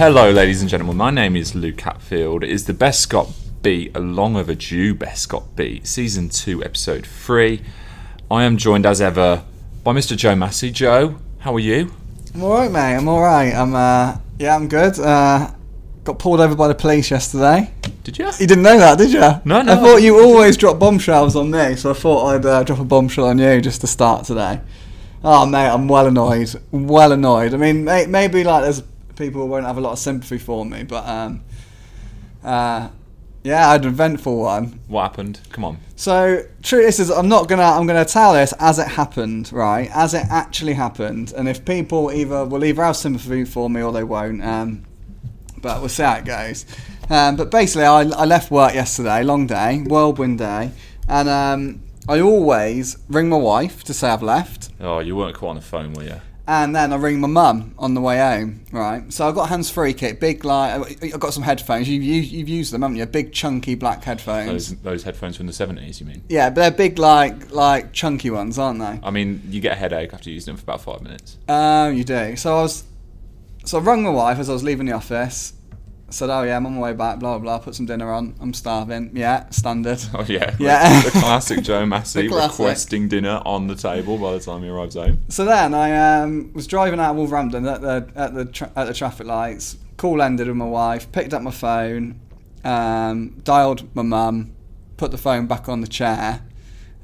Hello, ladies and gentlemen. My name is Luke Hatfield. It is the Bescot Beat, a long overdue Bescot Beat, season two, episode three. I am joined as ever by Mr. Joe Massey. Joe, how are you? I'm alright, mate. I'm alright. I'm, uh, yeah, I'm good. Uh, got pulled over by the police yesterday. Did you? You didn't know that, did you? No, no, I I thought you always drop bombshells on me, so I thought I'd uh, drop a bombshell on you just to start today. Oh, mate, I'm well annoyed. Well annoyed. I mean, may- maybe like there's people won't have a lot of sympathy for me, but um, uh, yeah, I had an eventful one. What happened? Come on. So, truth is, is I'm not gonna. I'm gonna tell this as it happened, right? As it actually happened, and if people either will either have sympathy for me or they won't. Um, but we'll see how it goes. Um, but basically, I, I left work yesterday, long day, whirlwind day, and um, I always ring my wife to say I've left, Oh, you weren't quite on the phone, were you? And then I ring my mum on the way home, right? So I've got hands free kit, big like I've got some headphones. You've, you, you've used them, haven't you? Big chunky black headphones. Those those headphones from the seventies, you mean? Yeah, but they're big like like chunky ones, aren't they? I mean, you get a headache after using them for about five minutes. Um, you do. So I was, so I rung my wife as I was leaving the office. Said, "Oh yeah, I'm on my way back." Blah blah. blah. Put some dinner on. I'm starving. Yeah, standard. Oh yeah, Yeah. The classic Joe Massey classic. requesting dinner on the table by the time he arrives home. So then I um, was driving out of Wolverhampton at the at the tra- at the traffic lights. Call ended with my wife. Picked up my phone. Um, dialed my mum. Put the phone back on the chair.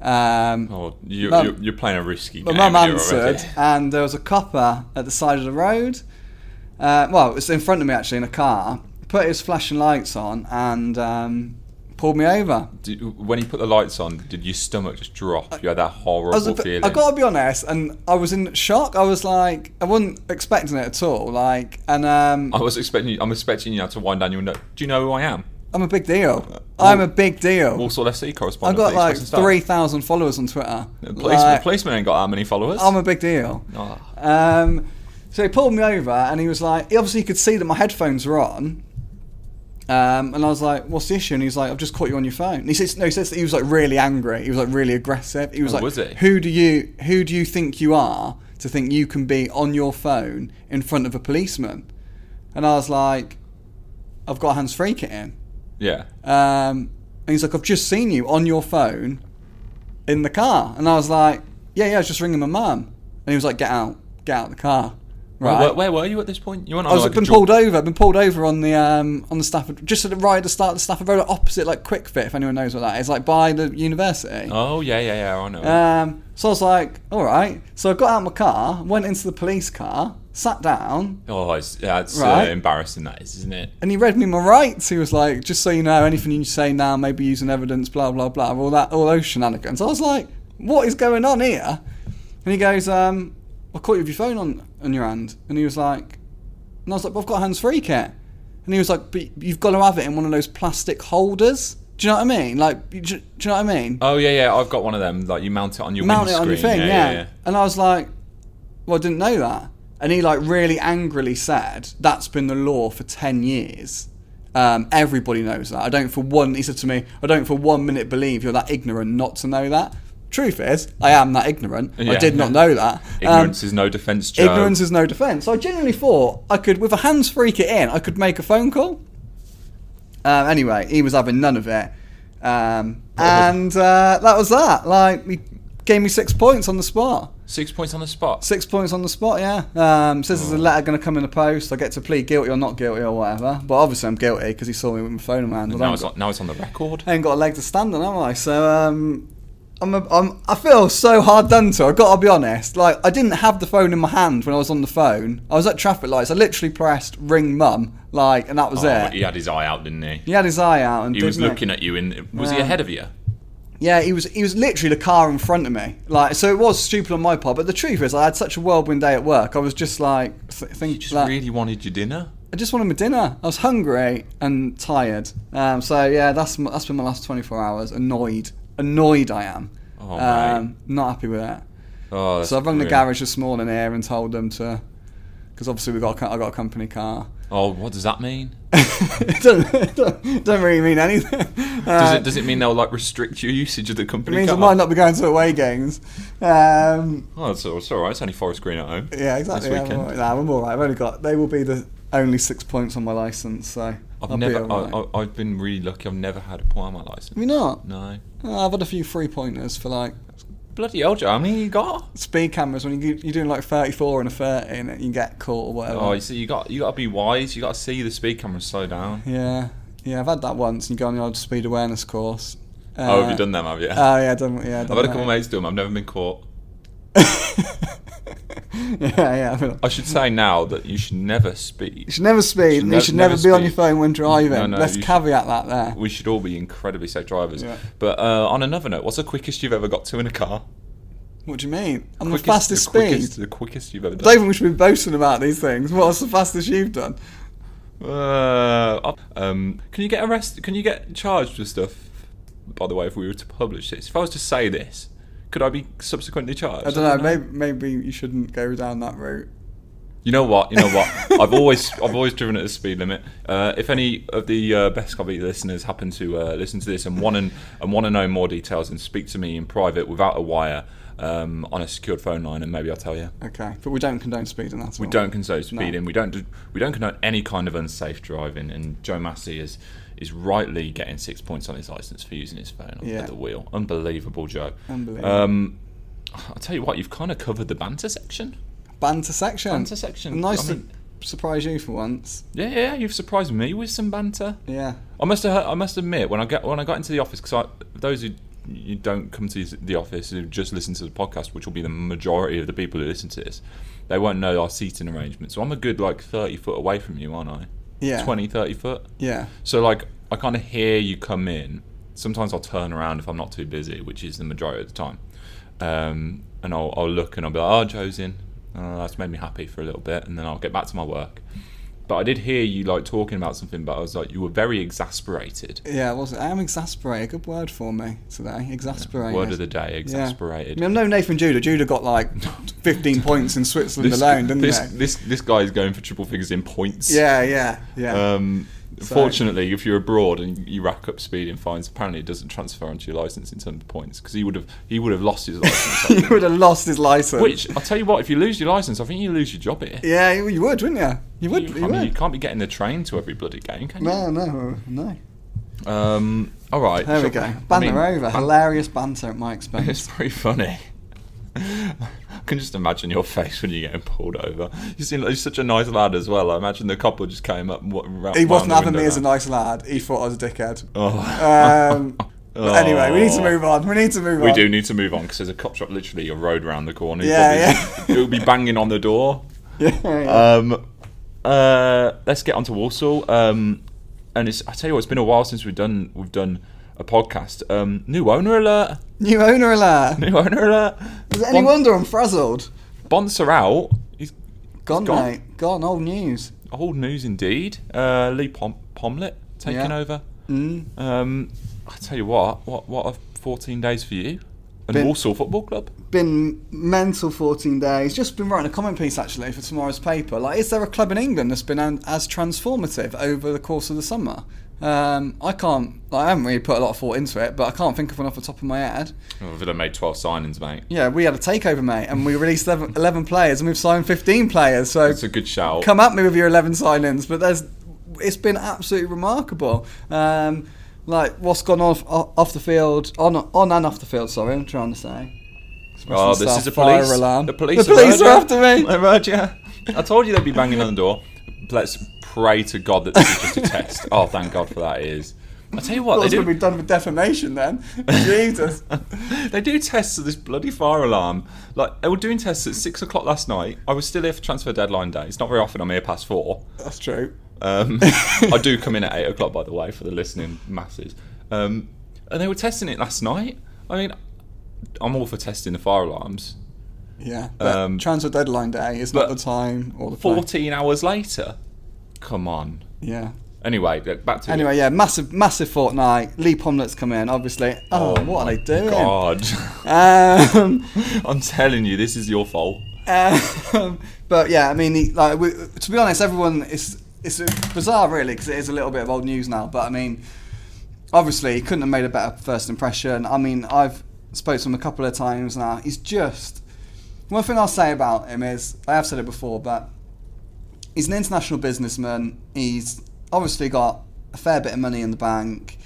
Um, Oh, you, Mum- you're, you're playing a risky game. My mum answered, and there was a copper at the side of the road. Uh, well, it was in front of me actually in a car. Put his flashing lights on and um, pulled me over. Did, when he put the lights on, did your stomach just drop? You had that horrible bit, feeling. I got to be honest, and I was in shock. I was like, I wasn't expecting it at all. Like, and um, I was expecting. You, I'm expecting you now to wind down your note. Do you know who I am? I'm a big deal. I'm a big deal. Walsall FC I've correspondent. got like Express and Star. three thousand followers on Twitter. The policeman, Like, policeman ain't got that many followers. I'm a big deal. Oh. Um, so he pulled me over and he was like, he obviously could see that my headphones were on. Um, and I was like, "What's the issue?" And he's like, "I've just caught you on your phone." And he says, "No." He says that he was like really angry. He was like really aggressive. He was Oh, like, was he? "Who do you who do you think you are to think you can be on your phone in front of a policeman?" And I was like, "I've got hands free kit in." Yeah. Um, and he's like, I've just seen you on your phone in the car. And I was like, yeah, yeah, I was just ringing my mum. And he was like, get out, get out of the car. Right. Where, where were you at this point? You went on I was like been jog- pulled over. I've been pulled over on the um, on the Stafford, just at the right at the start of the Stafford Road, opposite like Kwik Fit. If anyone knows what that is, like by the university. Oh yeah, yeah, yeah. I know. Um, so I was like, all right. So I got out of my car, went into the police car, sat down, oh, it's, yeah, it's uh, embarrassing. That is, isn't it? and he read me my rights. He was like, just so you know, anything you say now may be using evidence, blah blah blah, all that, all those shenanigans. I was like, what is going on here? And he goes, um, I caught you with your phone on on your hand, and he was like, and I was like, but I've got a hands free kit, and he was like, but you've got to have it in one of those plastic holders. Do you know what I mean? Like, do, do you know what I mean? Oh yeah, yeah. I've got one of them. Like you mount it on your mount it on your thing, yeah, yeah, And I was like, well, I didn't know that. And he like really angrily said, that's been the law for 10 years. Um, everybody knows that. I don't for one, he said to me, I don't for one minute believe you're that ignorant not to know that. Truth is, I am that ignorant. I Yeah. did not know that. Um, Ignorance is no defence, Joe. ignorance is no defence. So I genuinely thought I could, with a hands free kit in, I could make a phone call. Um, anyway, he was having none of it. Um, and uh, that was that. Like, he gave me six points on the spot. Six points on the spot. Six points on the spot, yeah. Um, says there's a letter going to come in the post. I get to plead guilty or not guilty or whatever. But obviously I'm guilty because he saw me with my phone in my hand. Now it's, got, on, now it's on the record. I ain't got a leg to stand on, am I? So um, I'm, a, I'm I feel so hard done to. I've got to be honest. Like I didn't have the phone in my hand when I was on the phone. I was at traffic lights. I literally pressed ring mum, like, and that was Oh, it. he had his eye out, didn't he? He had his eye out and He was didn't looking at you. In was he Yeah. ahead of you? Yeah, he was. He was literally the car in front of me. Like, so it was stupid on my part. But the truth is, I had such a whirlwind day at work. I was just like, th- think, You just like, really wanted your dinner. I just wanted my dinner. I was hungry and tired. Um, so yeah, that's m- that's been my last 24 hours. Annoyed, annoyed I am. Oh, um, not happy with that. Oh, So I've rung the garage this morning here and told them to, because obviously we got a, I got a company car. Oh, what does that mean? it doesn't, it don't, it don't really mean anything. Does Uh, it does it mean they'll like restrict your usage of the it company means I might not be going to away games. Um, Oh, it's, it's all right. It's only Forest Green at home. Yeah, exactly. This Yeah, I'm weekend. all right. Nah, I'm all right. I've only got. They will be the only six points on my license, so I've I'll never. be. I, I, I've been really lucky. I've never had a point on my license. Have you not? No. Oh, I've had a few three pointers for like Bloody hell, Joe. How many you got? speed cameras when you, you're doing like 34 and a 30 and you get caught or whatever. Oh, you see, you got you got to be wise. You got to see the speed camera slow down. Yeah, yeah, I've had that once. And you go on the old speed awareness course. Uh, oh, have you done them? Have you? Oh yeah, done. Yeah, I've done had a that. couple of mates do them. I've never been caught. yeah, yeah. I should say now that you should never speed. You should never speed. Should and nev- you should never, never be on your phone when driving. No, no, Let's you should- caveat that there. We should all be incredibly safe drivers. Yeah. But uh, on another note, what's the quickest you've ever got to in a car? What do you mean? I'm Quickest- the fastest the speed. Quickest, the quickest you've ever I don't think we should be boasting about these things. What's the fastest you've done? Uh, um, can you get arrested? Can you get charged with stuff? By the way, if we were to publish this, if I was to say this, could I be subsequently charged? I don't know. Maybe maybe you shouldn't go down that route. You know what? You know what? I've always I've always driven at the speed limit. Uh, if any of the uh, best copy listeners happen to uh, listen to this and want and, and want to know more details and speak to me in private without a wire um, on a secured phone line, and maybe I'll tell you. Okay, but we don't condone speeding. That's We all. don't condone speeding. We don't do, we don't condone any kind of unsafe driving. And Joe Massey is is rightly getting six points on his license for using his phone Yeah. at the wheel. Unbelievable, Joe. Unbelievable. Um, I'll tell you what. You've kind of covered the banter section. Banter section. Banter section. Nice I mean- to surprise you for once. Yeah, yeah. You've surprised me with some banter. Yeah. I must have, I must admit when I get when I got into the office because those who you don't come to the office who just listen to the podcast, which will be the majority of the people who listen to this, they won't know our seating arrangement. So I'm a good like 30 foot away from you, aren't I? Yeah. 20, 30 foot. Yeah. So like I kind of hear you come in. Sometimes I'll turn around if I'm not too busy, which is the majority of the time, um, and I'll, I'll look and I'll be like, "Oh, Joe's in." Oh, that's made me happy for a little bit, and then I'll get back to my work. But I did hear you like talking about something, but I was like, you were very exasperated. Yeah, I was? I am exasperated. Good word for me today. Exasperated. Word of the day, Yeah. exasperated. I mean, I'm no Nathan Judah. Judah got like 15 points in Switzerland This, alone, didn't this, they? this this guy is going for triple figures in points. Yeah, yeah, yeah. Um, So- Fortunately, if you're abroad and you rack up speeding fines, apparently it doesn't transfer onto your license in terms of points because he would have he would have lost his license. he would have lost his license. Which I'll tell you what, if you lose your license, I think you lose your job here. Yeah, you would, wouldn't you? You would. You, You, mean, would. you can't be getting the train to every bloody game, can you? No, no, no. Um, all right. There we shall- go. I Banter mean, over. ban- Hilarious banter at my expense. It's pretty funny. I can just imagine your face when you're getting pulled over. You seem like you're such a nice lad as well. I imagine the couple just came up. And wa- ra- he wasn't the having me window as a nice lad. He thought I was a dickhead. Oh. Um, but anyway, we need to move on. We need to move We on. We do need to move on because there's a cop shop literally a road around the corner. He'll Yeah, probably- He'll be banging on the door. Yeah, yeah. Um, uh, let's get on to Walsall. Um, and it's I tell you what, it's been a while since we've done we've done a podcast. Um, new owner alert! New owner alert. New owner alert! Is it any Bon- wonder I'm frazzled? Bonds are out. He's Gone, gone. mate. Gone. Old news. old news indeed. Uh, Leigh Pom- Pomlett taking Yeah. over. Mm. Um, I tell you what, what what a 14 days for you. And Been- Walsall Football Club. Been mental 14 days. Just been writing a comment piece actually for tomorrow's paper. Like, is there a club in England that's been an- as transformative over the course of the summer? Um, I can't. I haven't really put a lot of thought into it, but I can't think of one off the top of my head. Oh, Villa made 12 signings, mate. Yeah, we had a takeover, mate, and we released 11, 11 players, and we've signed 15 players. So It's a good shout. come at me with your 11 signings, but there's it's been absolutely remarkable. Um, like what's gone off off the field, on on and off the field. Sorry, I'm trying to say. Oh, this is fire police. alarm. The police, The police are after me. They've heard ya. I told you they'd be banging on the door. Let's pray to God that this is just a test. Oh, thank God for that. Is I tell you what, they it's going to do. be done with defamation then. Jesus. they do tests of this bloody fire alarm. Like they were doing tests at six o'clock last night. I was still here for transfer deadline day. It's not very often I'm here past four. That's true. Um, I do come in at eight o'clock, by the way, for the listening masses. Um, and they were testing it last night. I mean, I'm all for testing the fire alarms. Yeah. Um, transfer deadline day is not the time or the place. 14 hours later. Come on. Yeah. Anyway, back to Anyway, yeah, massive, massive fortnight. Leigh Pomlett's come in, obviously. Oh, what are they doing? God, Um, I'm telling you, this is your fault. Um, but yeah, I mean, like we, to be honest, everyone is it's bizarre really because it is a little bit of old news now. But I mean, obviously, he couldn't have made a better first impression. I mean, I've spoke to him a couple of times now. He's just one thing I'll say about him is I have said it before, but he's an international businessman. He's obviously got a fair bit of money in the bank.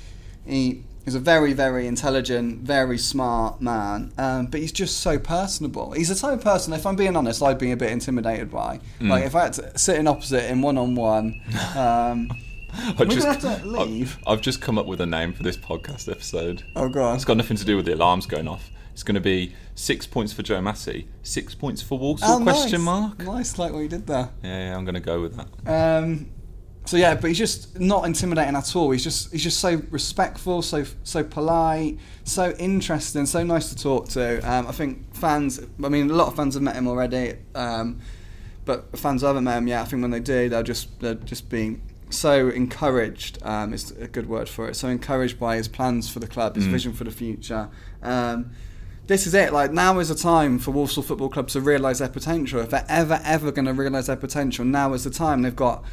He is a very, very intelligent, very smart man, um, but he's just so personable. He's the type of person, if I'm being honest, I'd be a bit intimidated by. Mm. Like, if I had to sit in opposite him one on one, um, I We're gonna have to leave. I've, I've just come up with a name for this podcast episode. oh god. It's got nothing to do with the alarms going off. It's going to be six points for Joe Massey, six points for Walsall? Oh, question nice. mark. Nice, like what you did there. Yeah, yeah, I'm going to go with that. Um, so yeah, but he's just not intimidating at all. He's just he's just so respectful, so so polite, so interesting, so nice to talk to. Um, I think fans. I mean, a lot of fans have met him already, um, but fans haven't met him yet. I think when they do, they'll just they're just being so encouraged. Um, is a good word for it. So encouraged by his plans for the club, his Mm. vision for the future. Um, this is it. Like now is the time for Walsall Football Club to realise their potential. If they're ever, ever going to realise their potential, now is the time. They've got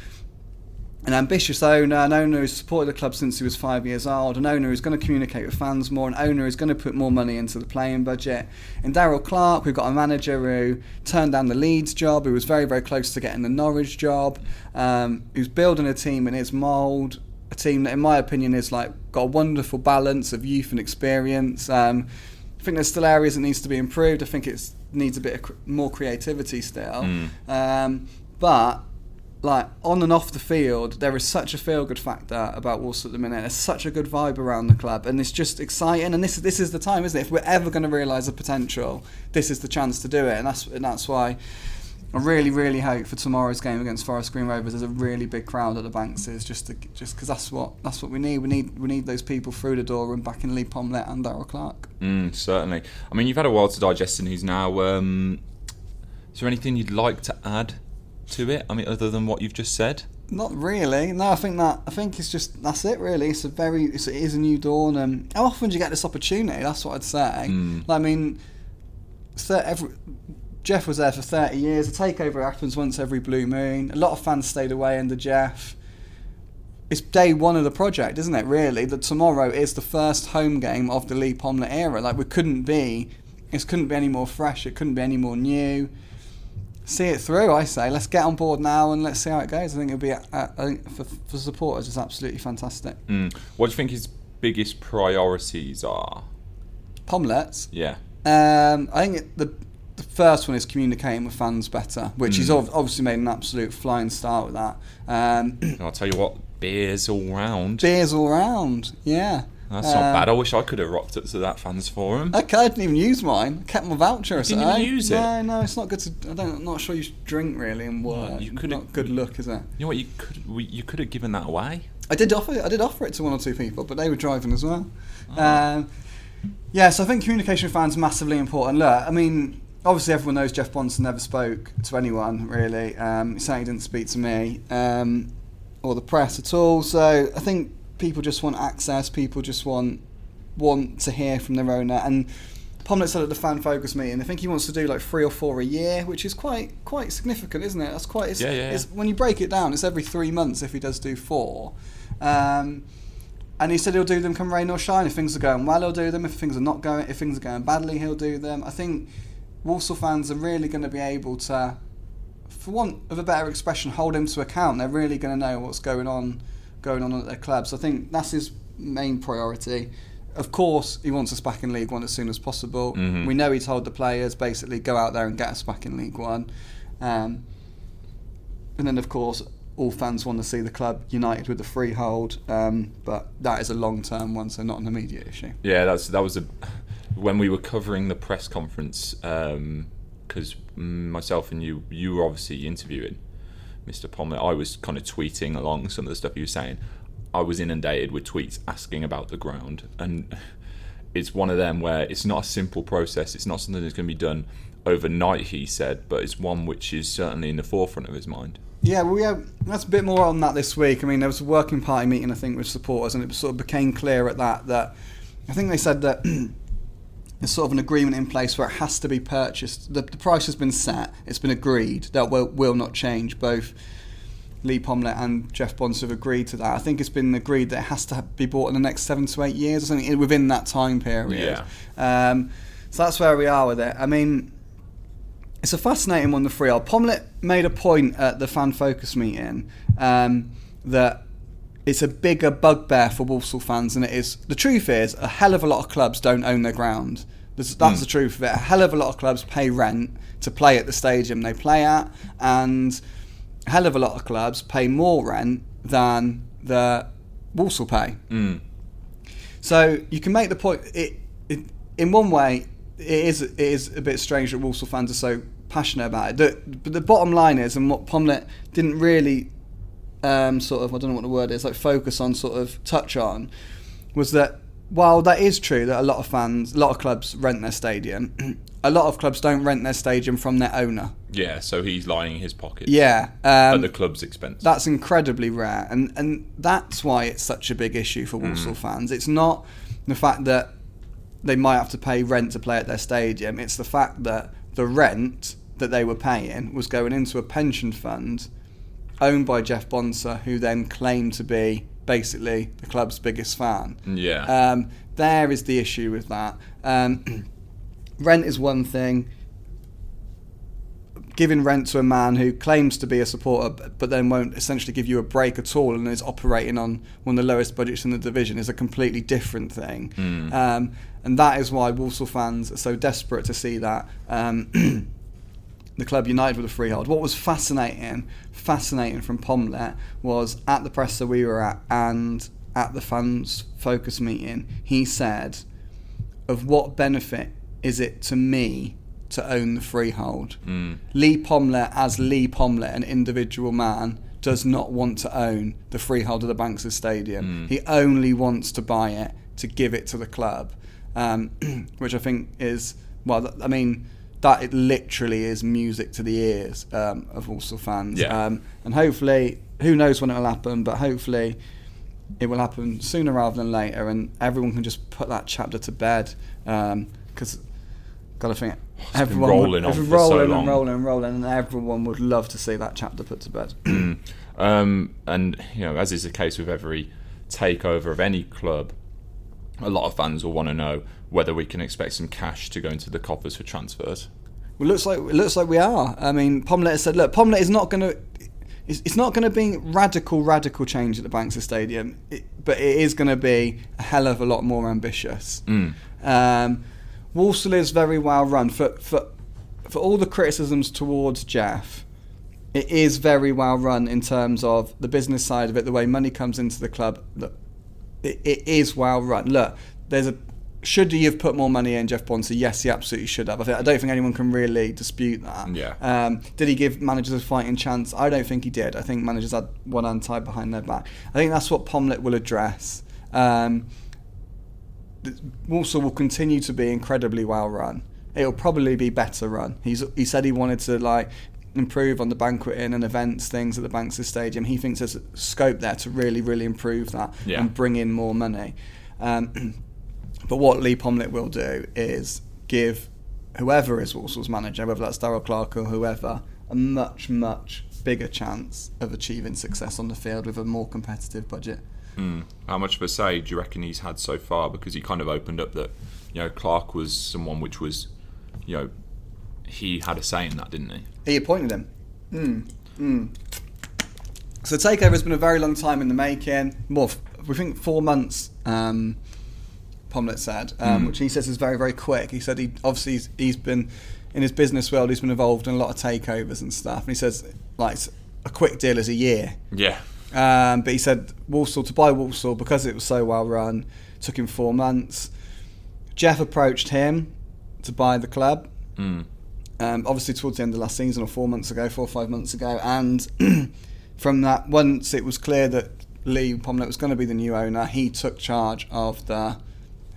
an ambitious owner, an owner who's supported the club since he was five years old, an owner who's going to communicate with fans more, an owner who's going to put more money into the playing budget. In Darrell Clarke, we've got a manager who turned down the Leeds job, who was very, very close to getting the Norwich job, um, who's building a team in his mould, a team that, in my opinion, is like got a wonderful balance of youth and experience. Um, I think there's still areas that needs to be improved. I think it needs a bit of cr- more creativity still. Mm. Um, but like on and off the field, there is such a feel good factor about Walsall at the minute. There's such a good vibe around the club, and it's just exciting. And this is this is the time, isn't it? If we're ever going to realise the potential, this is the chance to do it, and that's and that's why. I really, really hope for tomorrow's game against Forest Green Rovers. There's a really big crowd at the Banks, is just to, just because that's what that's what we need. We need we need those people through the door and back in Leigh Pomlett and Darrell Clarke. Mm, certainly. I mean, you've had a while to digest in who's now. Um, is there anything you'd like to add to it? I mean, other than what you've just said? Not really. No, I think that I think it's just that's it. Really, it's a very it's, it is a new dawn. And how often do you get this opportunity? That's what I'd say. Mm. I mean, every, Jeff was there for thirty years. A takeover happens once every blue moon. A lot of fans stayed away under Jeff. It's day one of the project, isn't it? Really, that tomorrow is the first home game of the Leigh Pomlett era. Like we couldn't be, it couldn't be any more fresh. It couldn't be any more new see it through. I say, let's get on board now and let's see how it goes. I think it'll be, uh, I think for, for supporters, it's absolutely fantastic. Mm. What do you think his biggest priorities are? Pomlett's. Yeah. Um, I think it, the the first one is communicating with fans better, which he's Mm. ob- obviously made an absolute flying start with that. Um, I'll tell you what, beers all round. beers all round, yeah. That's Um, not bad. I wish I could have rocked up to that fans forum. Okay, I didn't even use mine. I kept my voucher. didn't so, even use it? No, no, it's not good to. I don't. I'm not sure you should drink really and work. you could've- not good look, is it? You know what? You could you could have given that away. I did offer. I did offer it to one or two people, but they were driving as well. Oh. Um, yeah, so I think communication with fans massively important. Look, I mean, obviously everyone knows Jeff Bonser never spoke to anyone really. Um, he certainly didn't speak to me um, or the press at all. So I think people just want access. People just want want to hear from their owner. And Pomlett said at the fan focus meeting, I think he wants to do like three or four a year, which is quite quite significant, isn't it? That's quite. It's, Yeah, yeah, It's, when you break it down, it's every three months if he does do four. Um, and he said he'll do them come rain or shine. If things are going well, he'll do them. If things are not going, if things are going badly, he'll do them. I think Walsall fans are really going to be able to, for want of a better expression, hold him to account. They're really going to know what's going on, going on at their clubs. I think that's his main priority. Of course, he wants us back in League One as soon as possible. Mhm. We know he told the players basically go out there and get us back in League One. Um, and then, of course, all fans want to see the club united with the freehold, um, but that is a long term one, so not an immediate issue. Yeah, that's that was a when we were covering the press conference because myself and you you were obviously interviewing Mr. Pomlett. I was kind of tweeting along some of the stuff he was saying. I was inundated with tweets asking about the ground, and it's one of them where it's not a simple process. It's not something that's going to be done overnight. He said, but it's one which is certainly in the forefront of his mind. Yeah, well, yeah, that's a bit more on that this week. I mean, there was a working party meeting, I think, with supporters, and it sort of became clear at that that I think they said that there's sort of an agreement in place where it has to be purchased. The, the price has been set, it's been agreed that will, will not change. Both Leigh Pomlett and Jeff Bonser have agreed to that. I think it's been agreed that it has to be bought in the next seven to eight years or something within that time period. Um, so that's where we are with it. I mean, it's a fascinating one, the freehold. Pomlett made a point at the fan focus meeting um, that it's a bigger bugbear for Walsall fans than it is. The truth is, a hell of a lot of clubs don't own their ground. That's, that's hmm. the truth of it. A hell of a lot of clubs pay rent to play at the stadium they play at, and a hell of a lot of clubs pay more rent than the Walsall pay. Hmm. So you can make the point. It, it in one way, it is it is a bit strange that Walsall fans are so passionate about it. The, but the bottom line is, and what Pomlett didn't really um, sort of I don't know what the word is like focus on, sort of touch on, was that while that is true that a lot of fans, a lot of clubs rent their stadium, a lot of clubs don't rent their stadium from their owner. Yeah, so he's lining his pockets Yeah, at um, the club's expense. that's incredibly rare, and and that's why it's such a big issue for Walsall fans. It's not the fact that they might have to pay rent to play at their stadium. It's the fact that the rent that they were paying was going into a pension fund owned by Jeff Bonser, who then claimed to be basically the club's biggest fan. yeah. Um, there is the issue with that. Um, rent is one thing. Giving rent to a man who claims to be a supporter but- then won't essentially give you a break at all and is operating on one of the lowest budgets in the division is a completely different thing. Um, and that is why Walsall fans are so desperate to see that. Um, the club united with a freehold. What was fascinating, fascinating from Pomlett was at the presser we were at and at the fans focus meeting, he said, "Of what benefit is it to me to own the freehold?" Leigh Pomlett, as Leigh Pomlett, an individual man, does not want to own the freehold of the Banks Stadium. He only wants to buy it to give it to the club, um, which I think is well. I mean, that it literally is music to the ears um, of Walsall fans. Yeah. Um, and hopefully, who knows when it will happen, but hopefully it will happen sooner rather than later, and everyone can just put that chapter to bed. Because, got to think, been everyone rolling would, on it's for so rolling long. and rolling and rolling, and everyone would love to see that chapter put to bed. Um, and you know, as is the case with every takeover of any club, a lot of fans will want to know whether we can expect some cash to go into the coffers for transfers. Well, looks like it looks like we are. I mean, Pomlett has said, look, Pomlett is not going to. It's, not going to be radical, radical change at the Banks Stadium, it, but it is going to be a hell of a lot more ambitious. Um, Walsall is very well run for for for all the criticisms towards Jeff. It is very well run in terms of the business side of it, the way money comes into the club. Look, it, it is well run. Look, there's a should he have put more money in Jeff Bonser? Yes, he absolutely should have. I, think, I don't think anyone can really dispute that. Yeah. Um, did he give managers a fighting chance? I don't think he did. I think managers had one hand tied behind their back. I think that's what Pomlett will address. Um, Walsall will continue to be incredibly well run. It'll probably be better run. He's he said he wanted to like improve on the banqueting and events things at the Banks Stadium. He thinks there's scope there to really really improve that Yeah. and bring in more money. Um, but what Leigh Pomlett will do is give whoever is Walsall's manager, whether that's Darrell Clarke or whoever, a much much bigger chance of achieving success on the field with a more competitive budget. Hmm. How much of a say do you reckon he's had so far? Because he kind of opened up that you know Clarke was someone which was you know he had a say in that, didn't he? He appointed him. Mm. Mm. So takeover has been a very long time in the making. More, f- we think four months. Um, Pomlett said, um, which he says is very very quick. He said he obviously he's, he's been in his business world. He's been involved in a lot of takeovers and stuff. And he says like a quick deal is a year. Yeah. Um, but he said Walsall to buy Walsall because it was so well run took him four months. Jeff approached him to buy the club. Mm. Um, obviously towards the end of last season, or four months ago, four or five months ago, and from that, once it was clear that Leigh Pomlett was going to be the new owner, he took charge of the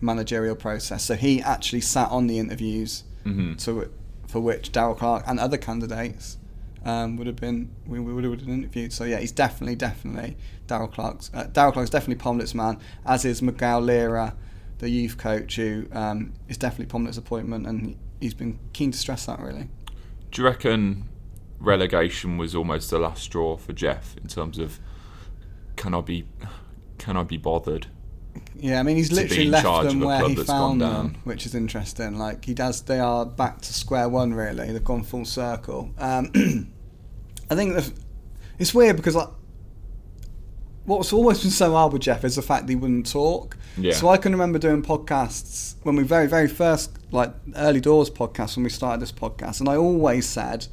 managerial process. So he actually sat on the interviews Mhm. to for which Darrell Clarke and other candidates um, would have been we, we would have been interviewed. So yeah, he's definitely definitely Darrell Clarke's uh, Darrell Clarke's definitely Pomlett's man, as is Miguel Lira, the youth coach, who um, is definitely Pomlett's appointment, and he's been keen to stress that really. Do you reckon relegation was almost the last straw for Jeff in terms of can I be can I be bothered Yeah, I mean he's literally left them where he found down. them, which is interesting. Like he does, they are back to square one. Really, they've gone full circle. Um, I think the, it's weird because like, what's always been so hard with Jeff is the fact that he wouldn't talk. Yeah. So I can remember doing podcasts when we very very first like early doors podcast when we started this podcast, and I always said,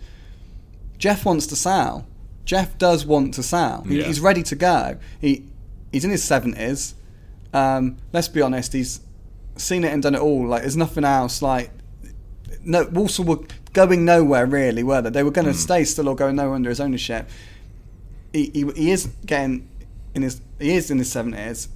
Jeff wants to sell. Jeff does want to sell. He, Yeah. He's ready to go. He he's in his seventies. Um, let's be honest, he's seen it and done it all. Like there's nothing else. Like no, Walsall were going nowhere really, were they? They were going to stay still or go nowhere under his ownership. He, he, he is getting in his he is in his seventies.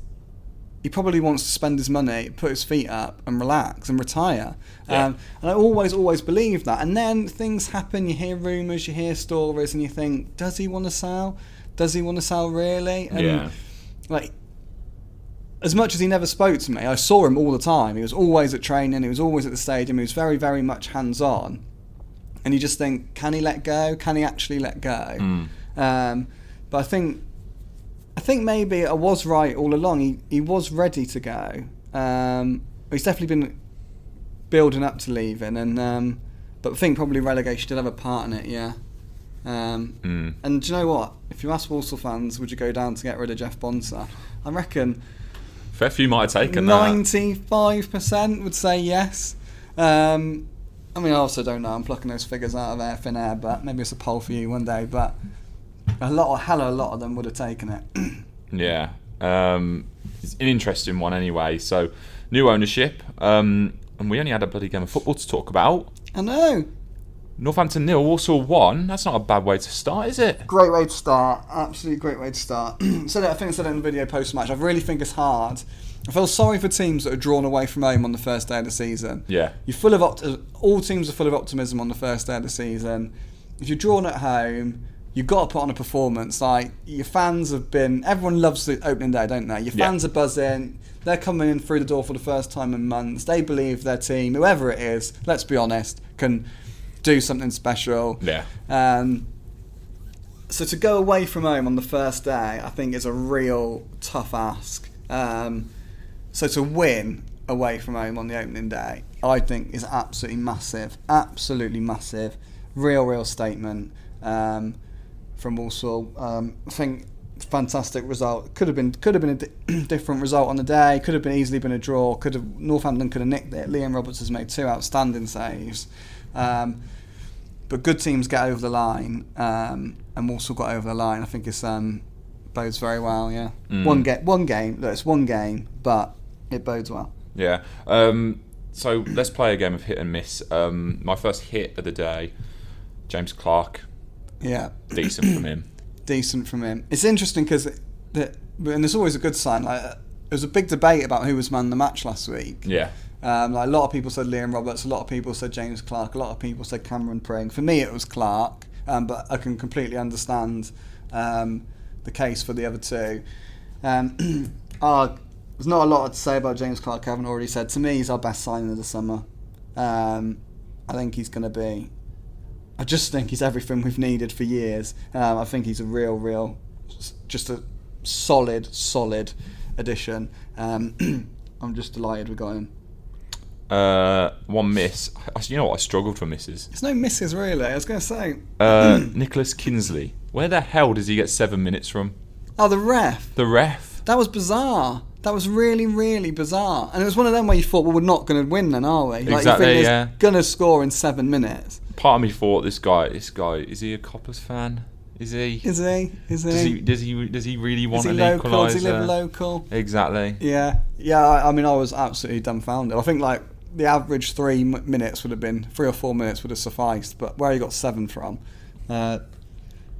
He probably wants to spend his money, put his feet up, and relax and retire. Yeah. Um, and I always, always believe that. And then things happen. You hear rumours, you hear stories, and you think, does he want to sell? Does he want to sell really? And Yeah. like as much as he never spoke to me, I saw him all the time. He was always at training, he was always at the stadium, he was very, very much hands on. And you just think, can he let go? Can he actually let go? Mm. Um, but I think, I think maybe I was right all along. He he was ready to go. Um, he's definitely been building up to leaving, and um, but I think probably relegation did have a part in it. Yeah. Um, Mm. and do you know what? If you ask Walsall fans, would you go down to get rid of Jeff Bonser? I reckon Fair few might have taken that. ninety-five percent would say yes. Um, I mean, I also don't know. I'm plucking those figures out of air thin air, but maybe it's a poll for you one day. But a lot, a hell of a lot of them would have taken it. Yeah. Um, it's an interesting one anyway. So, new ownership. Um, and we only had a bloody game of football to talk about. I know. Northampton nil, Walsall one. That's not a bad way to start, is it? Great way to start. Absolutely great way to start. so I think I said it in the video post match. I really think it's hard. I feel sorry for teams that are drawn away from home on the first day of the season. Yeah. You're full of opti- all teams are full of optimism on the first day of the season. If you're drawn at home, you've got to put on a performance. Like your fans have been, everyone loves the opening day, don't they? Your Yeah. fans are buzzing. They're coming in through the door for the first time in months. They believe their team, whoever it is, let's be honest, can do something special. Yeah. Um, so to go away from home on the first day, I think is a real tough ask. Um, so to win away from home on the opening day, I think is absolutely massive, absolutely massive, real, real statement um, from Walsall. Um, I think fantastic result. Could have been could have been a di- different result on the day. Could have been easily been a draw. Could have Northampton could have nicked it. Liam Roberts has made two outstanding saves. Um, but good teams get over the line, um, and Walsall got over the line. I think it's um, bodes very well. Yeah, Mm. one game, one game. Look, it's one game, but it bodes well. Yeah. Um, so let's play a game of hit and miss. Um, my first hit of the day, James Clarke. Yeah, Decent from him. decent from him. It's interesting because, and there's always a good sign. Like there was a big debate about who was man of the match last week. Yeah. Um, like a lot of people said Liam Roberts, a lot of people said James Clarke, a lot of people said Cameron Pring. For me, it was Clarke, um, but I can completely understand um, the case for the other two. Um, uh, there's not a lot to say about James Clarke. I haven't already said. To me, he's our best signing of the summer. Um, I think he's going to be. I just think he's everything we've needed for years. Um, I think he's a real, real, just a solid, solid addition. I'm just delighted we got him. Uh, one miss. I, you know what? I struggled for misses. There's no misses really. I was going to say, Uh, Nicholas Kinseley. Where the hell does he get seven minutes from? oh, the ref. The ref. That was bizarre. That was really, really bizarre. And it was one of them where you thought, well, we're not going to win then, are we? Like, Exactly, you think yeah. Going to score in seven minutes. Part of me thought this guy. This guy is he a Cobblers fan? Is he? Is he? Is he? does he? Does he? Does he really want Is he an local? equaliser? Does he live local? Exactly. Yeah, yeah. I, I mean, I was absolutely dumbfounded. I think like the average three m- minutes would have been three or four minutes would have sufficed, but where he got seven from. Uh,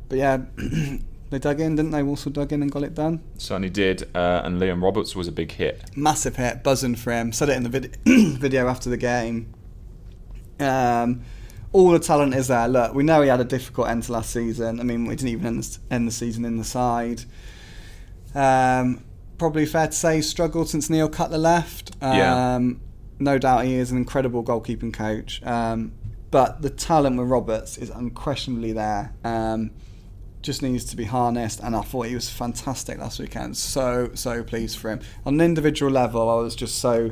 but yeah, they dug in, didn't they? Also dug in and got it done. Certainly did. Uh, and Liam Roberts was a big hit. Massive hit, buzzing for him. Said it in the vid- video after the game. Um, all the talent is there. Look, we know he had a difficult end to last season. I mean, we didn't even end the, end the season in the side. Um, probably fair to say struggled since Neil Cutler left. Um, Yeah. No doubt he is an incredible goalkeeping coach. Um, but the talent with Roberts is unquestionably there. Um, just needs to be harnessed. And I thought he was fantastic last weekend. So so pleased for him. On an individual level, I was just so.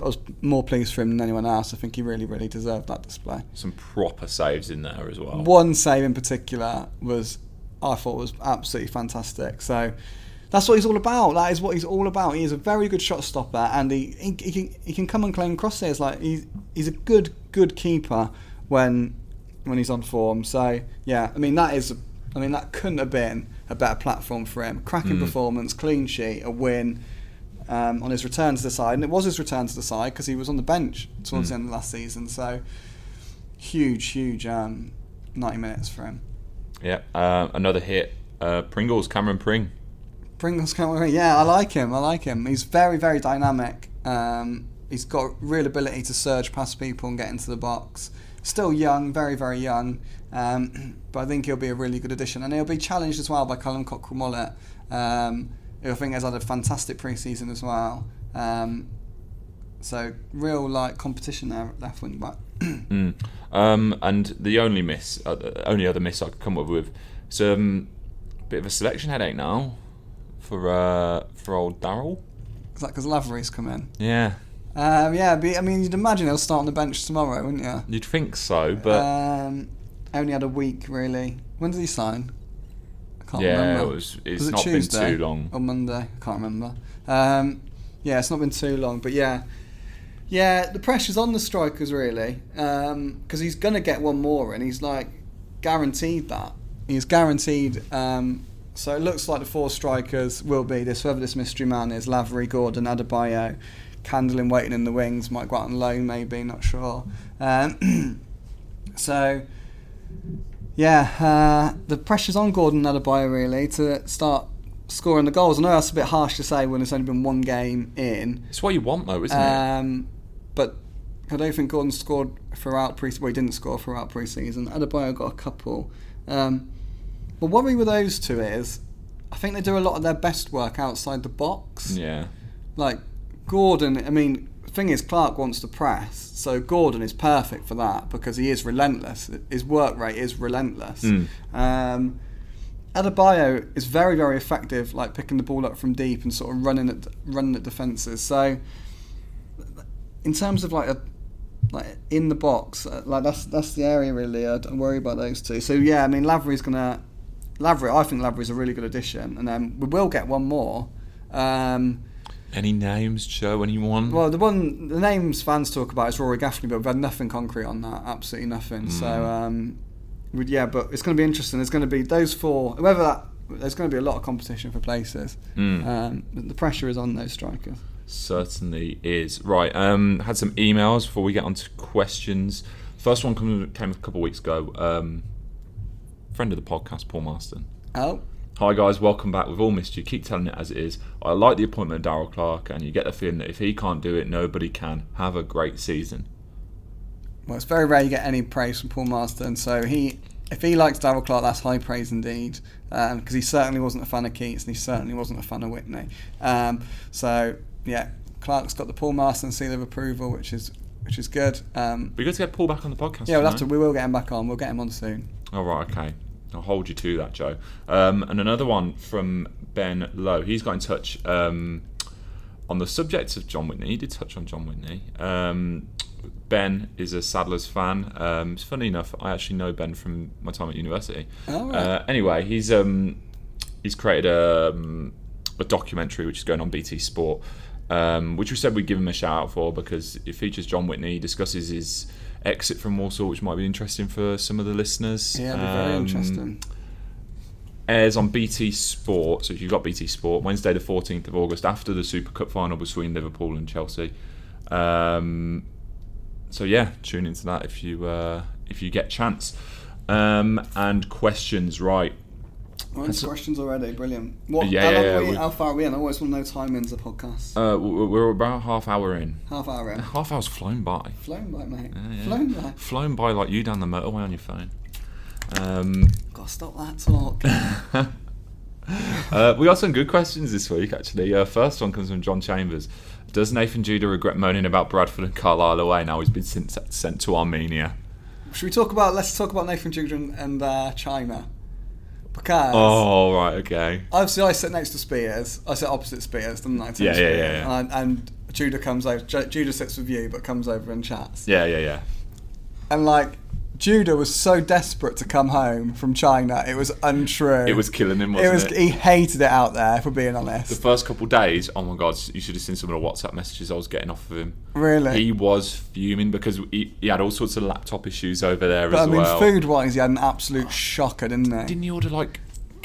I was more pleased for him than anyone else. I think he really, really deserved that display. Some proper saves in there as well. One save in particular was, I thought, was absolutely fantastic. So that's what he's all about. That is what he's all about. He is a very good shot stopper, and he he, he can he can come and claim crosses. Like he's he's a good good keeper when when he's on form. So yeah, I mean that is, I mean that couldn't have been a better platform for him. Cracking Mm. performance, clean sheet, a win. Um, on his return to the side, and it was his return to the side because he was on the bench towards Mm. the end of last season. So huge, huge um, ninety minutes for him. Yeah, uh, another hit. Uh, Pringles, Cameron Pring. Pringles can't wait. Yeah, I like him. I like him. He's very, very dynamic. Um, he's got real ability to surge past people and get into the box. Still young, very, very young. Um, but I think he'll be a really good addition. And he'll be challenged as well by Callum Cockerill-Mollett, um, who I think has had a fantastic pre season as well. Um, so, real like competition there at left wing back. Mm. And the only miss, uh, only other miss I could come up with, is um, bit of a selection headache now for uh, for old Darrell. Is that because Lavery's come in? Yeah, Um, yeah, but, I mean, you'd imagine he'll start on the bench tomorrow, wouldn't you? you'd think so, but um, only had a week really. When did he sign? I can't yeah, remember. it was. It's Was it not Tuesday been too long. Or Monday? I can't remember. Um, yeah, it's not been too long, but yeah, yeah, the pressure's on the strikers really because he's gonna get one more, and he's like guaranteed that. He's guaranteed. Um, so it looks like the four strikers will be this. Whoever this mystery man is: Lavery, Gordon, Adebayo, Candlin waiting in the wings. Might go out on loan, maybe. Not sure. Um, so yeah, uh, the pressure's on Gordon and Adebayo really to start scoring the goals. I know that's a bit harsh to say when it's only been one game in, It's what you want, though, isn't it? um, but I don't think Gordon scored throughout pre. Well, he didn't score throughout pre-season. Adebayo got a couple. Um, the worry with those two is, I think they do a lot of their best work outside the box. Yeah. Like Gordon, I mean, the thing is, Clarke wants to press, so Gordon is perfect for that because he is relentless. His work rate is relentless. Mm. Um, Adebayo is very, very effective, like picking the ball up from deep and sort of running at running at defenses. So, in terms of like a like in the box, uh, like that's that's the area really. I don't worry about those two. So yeah, I mean Lavery's gonna Lavery. I think Lavery's a really good addition, and then we will get one more. Um, Any names, Joe? Anyone? well, the one the names fans talk about is Rory Gaffney, but we've had nothing concrete on that. Absolutely nothing. So um, we'd, yeah, but it's going to be interesting. There's going to be those four. Whoever that, there's going to be a lot of competition for places. Mm. Um, the pressure is on those strikers. Certainly is. Right, um, had some emails before we get on to questions. First one come, came a couple of weeks ago. Um, friend of the podcast, Paul Marston. Oh, Hi guys, welcome back. We've all missed you. Keep telling it as it is. I like the appointment of Darrell Clarke, and you get the feeling that if he can't do it, nobody can. Have a great season. well, it's very rare you get any praise from Paul Marston. So he, if he likes Darrell Clarke, that's high praise indeed. Because he certainly wasn't a fan of Keates, and he certainly wasn't a fan of Whitney. Um, so yeah, Clarke's got the Paul Marston seal of approval, which is which is good. Um, Be good to get Paul back on the podcast. yeah, we'll have to. We will get him back on. We'll get him on soon. All right, okay. I'll hold you to that, Joe. Um, and another one from Ben Lowe. He's got in touch um, on the subject of Jon Whitney. He did touch on Jon Whitney. Um, ben is a Saddlers fan. Um, it's funny enough, I actually know Ben from my time at university. Oh, right. uh, anyway, he's um, he's created a, um, a documentary which is going on BT Sport, um, which we said we'd give him a shout out for because it features Jon Whitney. He discusses his exit from Walsall, which might be interesting for some of the listeners. Yeah, very Um, interesting. Airs on BT Sport, so if you've got BT Sport, Wednesday the 14th of August after the Super Cup final between Liverpool and Chelsea. Um, so yeah, tune into that if you uh, if you get chance. Um, and questions, right? That's- questions already, brilliant. What? Yeah, how, yeah, yeah, we, we- how far are we in? I always want to know timings of podcasts. Uh, we're about half hour in. Half hour in. Half hour's flown by. Flown by, mate. yeah. Flown by. Flown by like you down the motorway on your phone. Um, Gotta stop that talk. uh, we got some good questions this week, actually. Uh, first one comes from John Chambers. Does Nathan Judah regret moaning about Bradford and Carlisle away now he's been sent, sent to Armenia? Should we talk about? Let's talk about Nathan Judah and, and uh, China. Because Oh right, okay. obviously I sit next to Spiers. I sit opposite Spiers, don't I? Yeah, yeah, Spiers. yeah, yeah. And, and Judah comes over. Ju- Judah sits with you, but comes over and chats. Yeah, yeah, yeah. And like Judah was so desperate to come home from China, it was untrue. It was killing him, wasn't was. it? He hated it out there, for being honest. The first couple days, oh my god, you should have seen some of the WhatsApp messages I was getting off of him. Really. He was fuming because he, he had all sorts of laptop issues over there but as well. I mean, well. food-wise, he had an absolute shocker, didn't he? Didn't he order like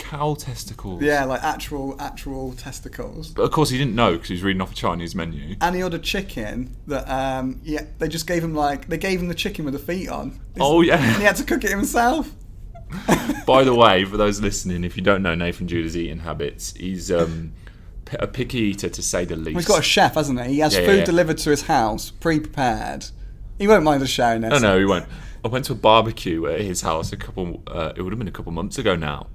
cow testicles? Yeah, like actual actual testicles. But of course, he didn't know because he was reading off a Chinese menu. And he ordered chicken that um yeah they just gave him like they gave him the chicken with the feet on. Oh, yeah. And he had to cook it himself. By the way, for those listening, if you don't know Nathan Judah's eating habits, he's um, p- a picky eater to say the least. Well, he's got a chef, hasn't he? He has yeah, food yeah. delivered to his house, pre-prepared. He won't mind us sharing this. No, no, he won't. I went to a barbecue at his house a couple. Uh, it would have been a couple months ago now.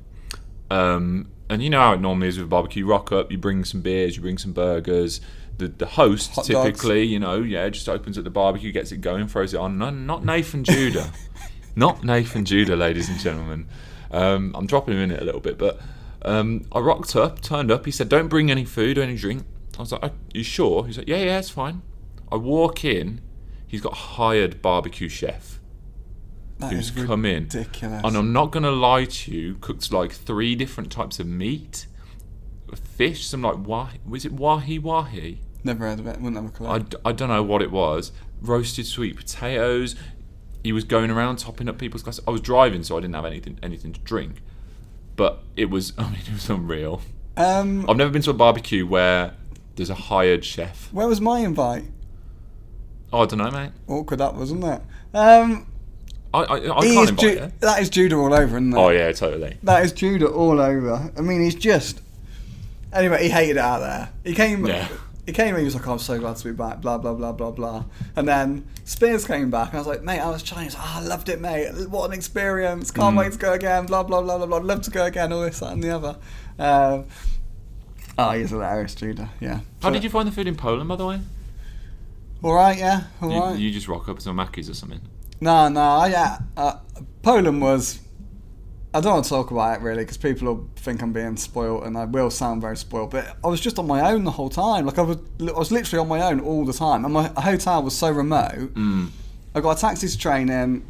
Um, and you know how it normally is with a barbecue. You rock up, you bring some beers, you bring some burgers. The the host Hot dogs. typically, you know, yeah, just opens up the barbecue, gets it going, throws it on. No, not Nathan Judah, not Nathan Judah, ladies and gentlemen. Um, I'm dropping him in it a little bit, but um, I rocked up, turned up. He said, "Don't bring any food or any drink." I was like, "Are you sure?" He's like, "Yeah, yeah, it's fine." I walk in. He's got hired barbecue chef That who's come in. And I'm not going to lie to you, cooked like three different types of meat, fish, some like wahi, was it wahi wahi? Never heard of it. Wouldn't have a clue. I, d- I don't know what it was. Roasted sweet potatoes. He was going around topping up people's glasses. I was driving, so I didn't have anything anything to drink. But it was, I mean, it was unreal. um, I've never been to a barbecue where there's a hired chef. where was my invite? Oh, I don't know, mate. Awkward that was, wasn't it? Um, I, I, I can't invite Ju- that is Judah all over, isn't it? Oh yeah, totally. That is Judah all over. I mean, he's just. Anyway, he hated it out there. He came. Yeah. He came and he was like, oh, "I'm so glad to be back." Blah blah blah blah blah. And then Spiers came back, and I was like, "Mate, I was Chinese. Oh, I loved it, mate. What an experience! Mm. Can't wait to go again." Blah blah blah blah blah. Love to go again. All this, that, and the other. Um, oh, he's hilarious, Judah. Yeah. How did you find the food in Poland, by the way? All right. Yeah. All You, right. you just rock up to some Mackies or something. No, no, yeah. Uh, Poland was. I don't want to talk about it really because people will think I'm being spoilt, and I will sound very spoilt. But I was just on my own the whole time. Like I was, I was literally on my own all the time, and my hotel was so remote. Mm. I got a taxi to training, and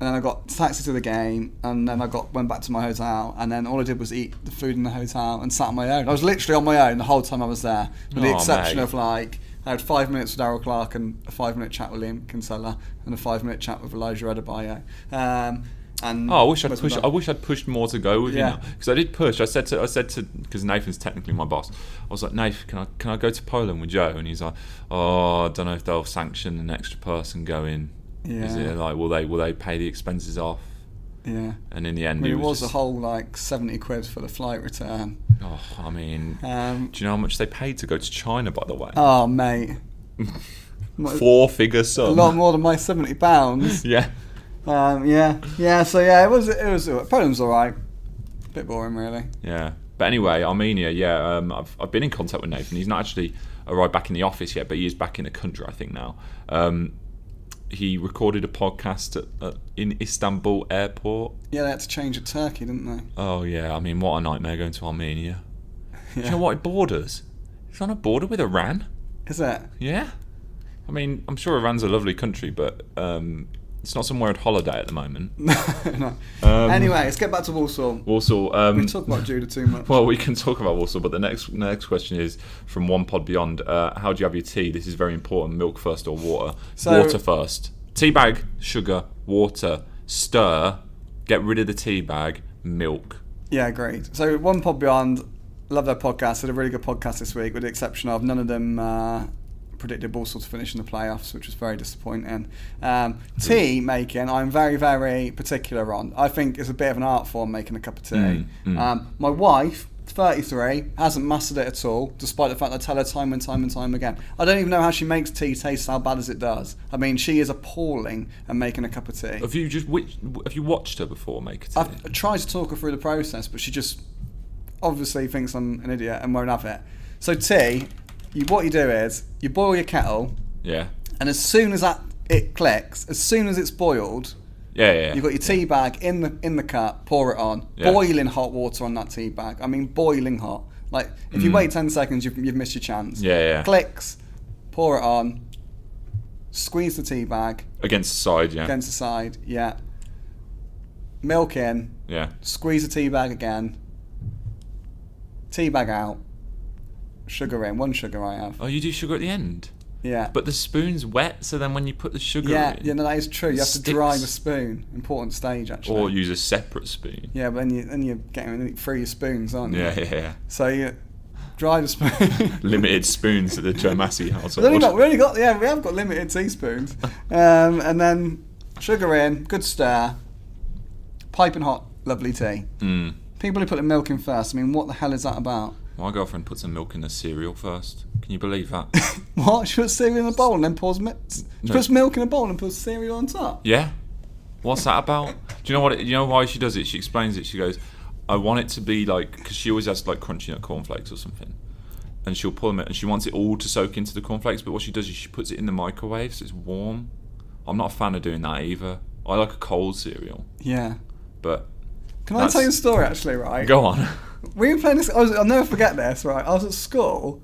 then I got a taxi to the game, and then I got went back to my hotel, and then all I did was eat the food in the hotel and sat on my own. I was literally on my own the whole time I was there, with the exception mate. of like I had five minutes with Darrell Clarke and a five minute chat with Liam Kinsella and a five minute chat with Elijah Adebayo. Um, and Oh, I wish I'd pushed. I wish I'd pushed more to go with Yeah. you because I did push. I said to I said to because Nathan's technically my boss. I was like, Nathan, can I can I go to Poland with Joe? And he's like, Oh, I don't know if they'll sanction an extra person going. Yeah. Is it like will they will they pay the expenses off? Yeah. And in the end, I mean, it was just, a whole like seventy quid for the flight return. Oh, I mean, Um, do you know how much they paid to go to China? By the way, oh mate, four figure sum. a lot more than my seventy pounds. yeah. Um, yeah, yeah. So yeah, it was. It was. Poland's all right. Bit boring, really. Yeah. But anyway, Armenia, yeah, um, I've, I've been in contact with Nathan. He's not actually arrived back in the office yet, but he is back in the country, I think, now. Um, he recorded a podcast at, at, in Istanbul airport. Yeah, they had to change at Turkey, didn't they? Oh, yeah, I mean, what a nightmare going to Armenia. Do you know what it borders? It's on a border with Iran. Is it? Yeah. I mean, I'm sure Iran's a lovely country, but um, it's not somewhere at holiday at the moment. no. Um, anyway, let's get back to Walsall. Walsall. Um, We talk about Judah too much. Well, we can talk about Walsall, but the next next question is from One Pod Beyond. Uh, how do you have your tea? This is very important. Milk first or water? So- water first. Tea bag, sugar, water, stir. Get rid of the tea bag. Milk. Yeah, great. So one pod beyond, love their podcast. They did a really good podcast this week, with the exception of none of them uh, predicted Walsall to finish in the playoffs, which was very disappointing. Um, tea making, I'm very very particular on. I think it's a bit of an art form making a cup of tea. Mm, mm. Um, my wife. 33 hasn't mastered it at all, despite the fact I tell her time and time and time again. I don't even know how she makes tea taste how bad as it does. I mean, she is appalling at making a cup of tea. Have you just have you watched her before make a tea? I've tried to talk her through the process, but she just obviously thinks I'm an idiot and won't have it. So tea, you, what you do is you boil your kettle, yeah, and as soon as that it clicks, as soon as it's boiled, Yeah, yeah, yeah. You've got your tea bag in the in the cup, pour it on, Yeah. boiling hot water on that tea bag. I mean, boiling hot. Like if you wait ten seconds, you've, you've missed your chance. Mm. Yeah, yeah. Clicks, pour it on, squeeze the tea bag Against the side, yeah. against the side. Yeah. Milk in, yeah. squeeze the tea bag again. Tea bag out. Sugar in. One sugar I have. Oh, you do sugar at the end? Yeah. But the spoon's wet, so then when you put the sugar yeah, in, yeah, no, that is true. You have to dry the spoon. Important stage, actually. or use a separate spoon. yeah, but then you then you're getting through your spoons, aren't you? Yeah, yeah, yeah. So you dry the spoon. Limited spoons at the Joe Massey We've only got, we only got yeah we have got limited teaspoons, um, and then sugar in, good stir, piping hot, lovely tea. Mm. People who put the milk in first, I mean, what the hell is that about? My girlfriend puts some milk in the cereal first. Can you believe that? What? She puts cereal in a bowl and then pours milk. She No. puts milk in a bowl and puts cereal on top. yeah. What's that about? Do you know what? It, you know why she does it? She explains it. She goes, "I want it to be like because she always has like crunchy nut cornflakes or something." And she'll pull them out, and she wants it all to soak into the cornflakes. But what she does is she puts it in the microwave so it's warm. I'm not a fan of doing that either. I like a cold cereal, Yeah. but Can I tell you a story actually? Right. go on. We were playing this. I was, I'll never forget this. Right. I was at school,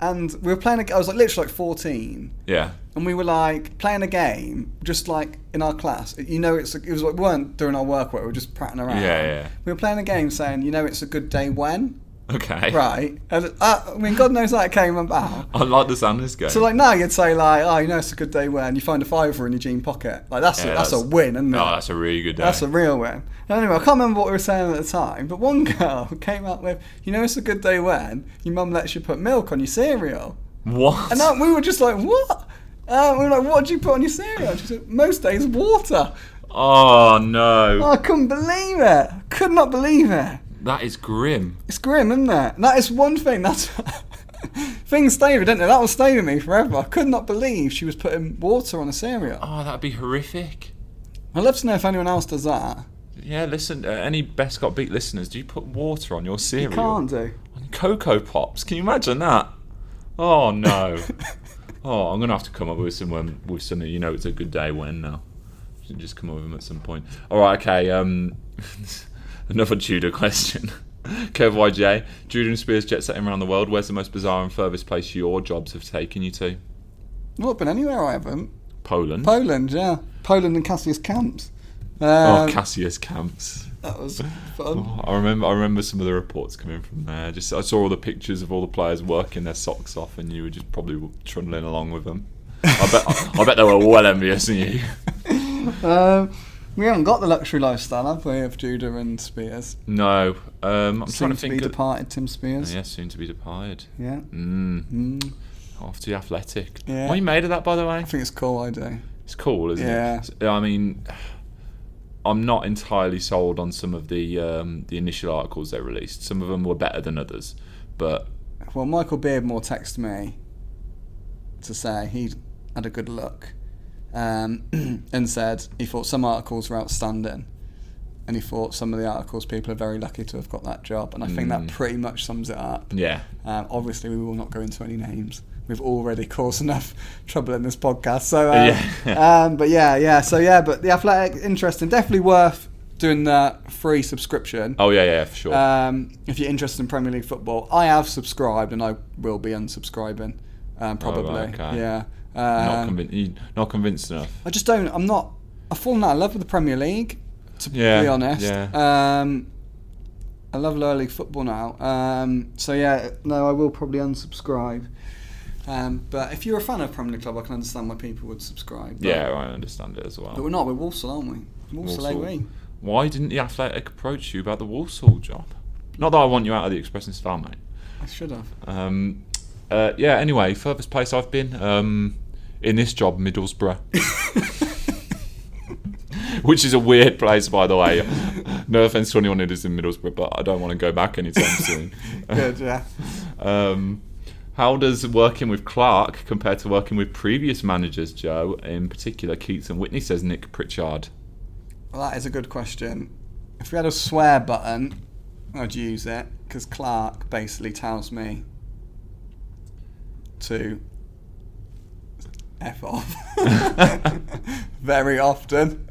and we were playing. A, I was like literally like fourteen, yeah, and we were like playing a game, just like in our class. You know, it's it was like we weren't doing our work. We were just prattling around. Yeah, yeah. We were playing a game saying, you know, it's a good day when. Okay. Right. And uh, I mean, God knows how it came about. I like the sound of this game. So like now you'd say like, oh, you know, it's a good day when you find a fiver in your jean pocket. Like that's Yeah, a, that's, a win, isn't it? oh, that's a really good day. That's a real win. Anyway, I can't remember what we were saying at the time, but one girl came up with, you know, it's a good day when your mum lets you put milk on your cereal. what? And that, we were just like, what? Uh, we were like, what do you put on your cereal? And She said, most days water. oh no, Oh, I couldn't believe it. Could not believe it. That is grim. It's grim, isn't it? That is one thing. That's things stay with, didn't they? That will stay with me forever. I could not believe she was putting water on a cereal. Oh, that'd be horrific. I'd love to know if anyone else does that. Yeah, listen. Uh, any Bescot Beat listeners, do you put water on your cereal? You can't do. On Cocoa Pops. Can you imagine that? Oh no. oh, I'm gonna have to come up with some um, with something. You know, it's a good day when now. Should just come up with them at some point. All right. Okay. Um, another Judah question. Kev YJ, Judah and Spiers jet setting around the world. Where's the most bizarre and furthest place your jobs have taken you to? Not been anywhere I haven't. Poland. Poland, yeah. Poland and Cassius Camps. oh, Um, Cassius camps. that was fun. Oh, I remember. I remember some of the reports coming from there. Just I saw all the pictures of all the players working their socks off, and you were just probably trundling along with them. I bet. I, bet they were well envious of you. Um, we haven't got the luxury lifestyle, have we, of Judah and Spears? No, um, I'm Soon trying to to be departed Tim Spiers. yeah, soon to be departed. Yeah. Mm, Mm. off to the athletic. Yeah. What are you made of that, by the way? I think it's cool, I do. It's cool, isn't Yeah. it? I mean, I'm not entirely sold on some of the um, the initial articles they released. Some of them were better than others, but Well, Michael Beardmore texted me to say he had a good look um, and said he thought some articles were outstanding and he thought some of the articles people are very lucky to have got that job. And I think that Mm. pretty much sums it up. yeah, Um, obviously, we will not go into any names. We've already caused enough trouble in this podcast. So, uh, Yeah. um, but yeah, yeah. So yeah, but the athletic, interesting, definitely worth doing the free subscription. Oh yeah, yeah, for sure. Um, if you're interested in Premier League football, I have subscribed and I will be unsubscribing. Um, probably, Oh, right, okay. yeah. not, Um, convin- you not convinced enough. I just don't. I'm not. I've fallen out of love with the Premier League. To Yeah, be honest, yeah. um, I love lower league football now. Um, so yeah, no, I will probably unsubscribe. Um, but if you're a fan of Premier League club, I can understand why people would subscribe. But, Yeah, I understand it as well. but we're not. We're Walsall, aren't we? Walsall, Walsall. AWE. Why didn't the Athletic approach you about the Walsall job? Not that I want you out of the Express and Star, mate. I should have. Um, uh, yeah. Anyway, furthest place I've been um, in this job, Middlesbrough, which is a weird place, by the way. No offense to anyone who lives in Middlesbrough, but I don't want to go back anytime soon. Good, yeah. Um, how does working with Clarke compare to working with previous managers, Joe? In particular, Keates and Whitney, says Nick Pritchard. Well, that is a good question. If we had a swear button, I'd use it because Clarke basically tells me to f off very often,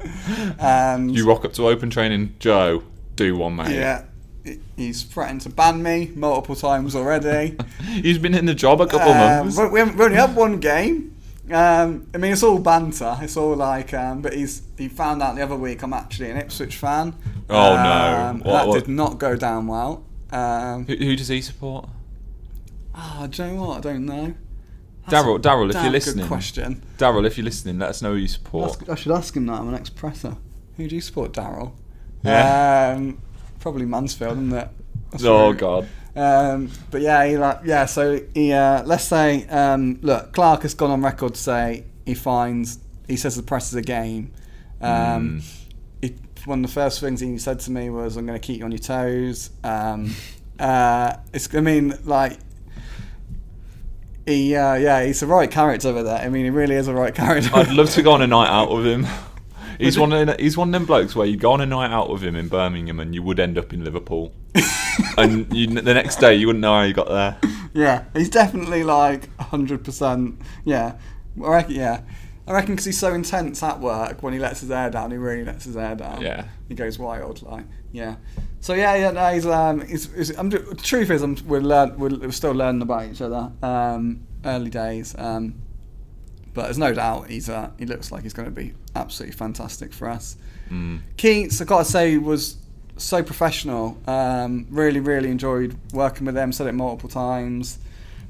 and You rock up to open training, Joe. Do one, mate. yeah, he's threatened to ban me multiple times already. He's been in the job a couple Um, months. we, we only had one game. Um, I mean, it's all banter. It's all like, um, but he's he found out the other week I'm actually an Ipswich fan. Oh, no. Um, What- that what- did not go down well. Um, Who, who does he support? Ah, do you know what? I don't know. Darrell, Darrell, if you're good listening, question. Darrell, if you're listening, let us know who you support. Ask- I should ask him that. I'm an ex-presser. Who do you support, Darrell? Yeah. Um, probably Mansfield, isn't it? That's Oh. God. Um, but yeah, he like yeah. So he uh, let's say um, look, Clarke has gone on record to say he finds he says the press is a game. Um, he, one of the first things he said to me was, "I'm going to keep you on your toes." Um, uh, it's I mean like. He, uh, yeah, he's a right character with that. I mean, he really is a right character. I'd love to go on a night out with him. He's one of he's one of them blokes where you go on a night out with him in Birmingham and you would end up in Liverpool, and you, the next day you wouldn't know how you got there. Yeah, he's definitely like hundred percent. Yeah, I reckon. Yeah, I reckon because he's so intense at work when he lets his hair down, he really lets his hair down. Yeah. he goes wild. Like, yeah. So yeah, yeah. No, he's um. He's, he's, I'm, the truth is, I'm, we're learn, we're, we're still learning about each other. Um, early days. Um, but there's no doubt he's uh, he looks like he's going to be absolutely fantastic for us. Mm. Keates, I got to say, was so professional. Um, really, really enjoyed working with them. Said it multiple times.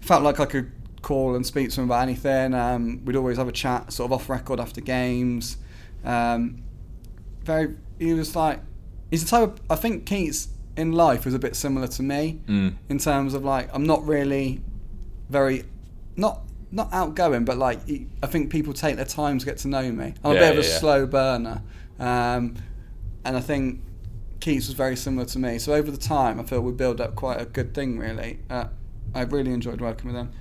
Felt like I could call and speak to him about anything. Um, we'd always have a chat, sort of off record after games. Um, very, he was like, he's the type. Of, I think Keates in life was a bit similar to me Mm. in terms of like I'm not really very not not outgoing, but like I think people take their time to get to know me. I'm a Yeah, bit of a yeah. slow burner, um, and I think Keates was very similar to me. So over the time, I feel we build up quite a good thing. Really, uh, I really enjoyed working with him.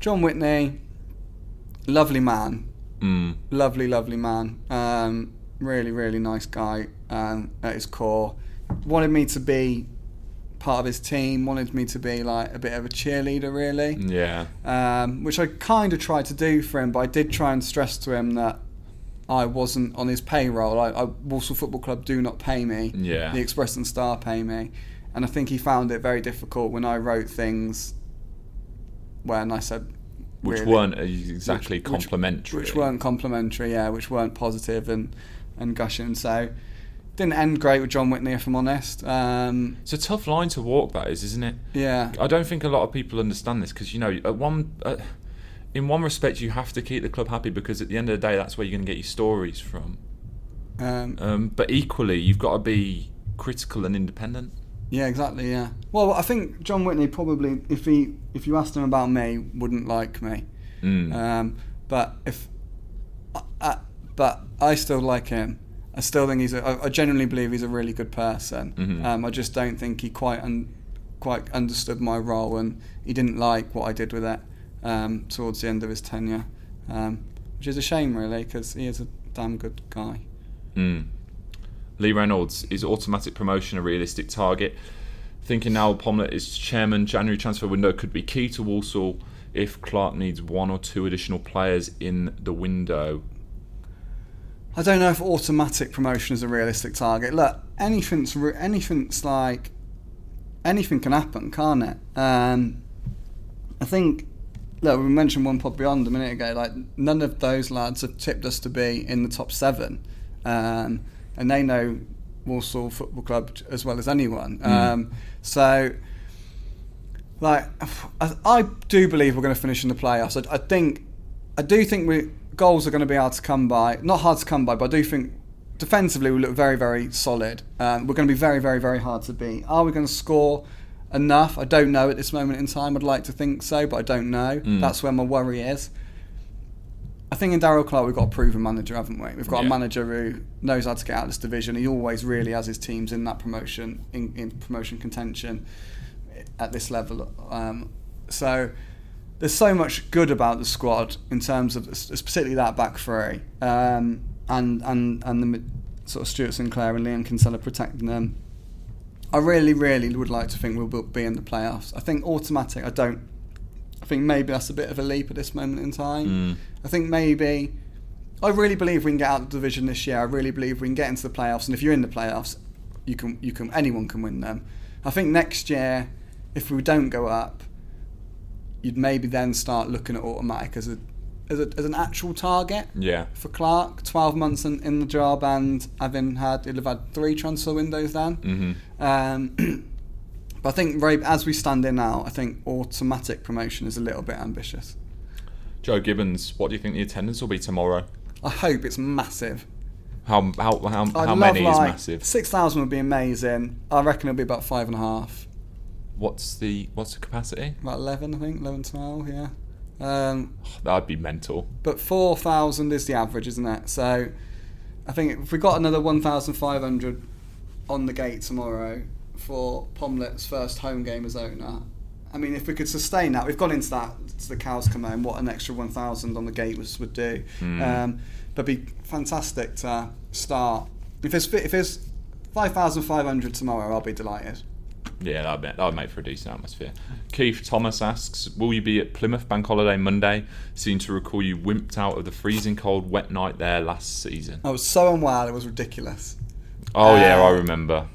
Jon Whitney, lovely man, Mm. lovely, lovely man. Um, really, really nice guy um, at his core. Wanted me to be part of his team. Wanted me to be like a bit of a cheerleader, really. Yeah. Um, which I kind of tried to do for him, but I did try and stress to him that I wasn't on his payroll. I, I Walsall Football Club do not pay me. Yeah. The Express and Star pay me, and I think he found it very difficult when I wrote things when I said Which really- weren't exactly which- which- complimentary. which weren't complimentary, yeah, which weren't positive and and gushing. So didn't end great with Jon Whitney, if I'm honest. Um, It's a tough line to walk, that is, isn't it? yeah, I don't think a lot of people understand this because you know, at one, uh, in one respect, you have to keep the club happy because at the end of the day, that's where you're going to get your stories from. um, Um, but equally, you've got to be critical and independent. yeah, exactly, yeah. Well, I think Jon Whitney probably, if he if you asked him about me, wouldn't like me. Mm. Um, but if, I, but I still like him. I still think he's. A, I, I genuinely believe he's a really good person. Mhm. Um, I just don't think he quite un, quite understood my role, and he didn't like what I did with it um, towards the end of his tenure, um, which is a shame, really, because he is a damn good guy. Mm. Lee Reynolds is automatic promotion a realistic target. Thinking now Pomlett is chairman, January transfer window could be key to Walsall if Clarke needs one or two additional players in the window. I don't know if automatic promotion is a realistic target. Look, anything's anything's like anything can happen, can't it? Um, I think. Look, we mentioned one pod beyond a minute ago. Like none of those lads have tipped us to be in the top seven, um, and they know Walsall Football Club as well as anyone. Um, so, like, I, I do believe we're going to finish in the playoffs. I, I think, I do think we goals are going to be hard to come by. Not hard to come by, but I do think defensively we look very, very solid. Um, we're going to be very, very, very hard to beat. Are we going to score enough? I don't know at this moment in time. I'd like to think so, but I don't know. Mm. That's where my worry is. I think in Darrell Clarke we've got a proven manager, haven't we? We've got Yeah. a manager who knows how to get out of this division. He always really has his teams in that promotion, in, in promotion contention at this level. Um, so there's so much good about the squad in terms of specifically that back three, um, and and and the sort of Stuart Sinclair and Liam Kinsella protecting them. I really, really would like to think we'll be in the playoffs. I think automatic. I don't I think maybe that's a bit of a leap at this moment in time. Mm. I think maybe. I really believe we can get out of the division this year. I really believe we can get into the playoffs, and if you're in the playoffs, you can you can anyone can win them. I think next year, if we don't go up, you'd maybe then start looking at automatic as a as, a, as an actual target Yeah. for Clarke. Twelve months in, in the job, and having had he'll have had three transfer windows then. hmm Um, but I think very, as we stand in now, I think automatic promotion is a little bit ambitious. Joe Gibbons, what do you think the attendance will be tomorrow? I hope it's massive. How how how, I'd how many is massive? Six thousand would be amazing. I reckon it'll be about five and a half. What's the what's the capacity? About eleven, I think, 11, 12, yeah. Um, That'd be mental. but four thousand is the average, isn't it? So I think if we got another one thousand five hundred on the gate tomorrow for Pomlett's first home game as owner. I mean, if we could sustain that, we've gone into that to the cows come home. What an extra one thousand on the gate was would do. Mm. Um, but it'd be fantastic to start. If it's if it's five thousand five hundred tomorrow, I'll be delighted. Yeah, that'd, be, that'd make for a decent atmosphere. Keith Thomas asks, will you be at Plymouth Bank Holiday Monday? Seem to recall you wimped out of the freezing cold wet night there last season. I was so unwell, it was ridiculous. Oh yeah, Uh, I remember.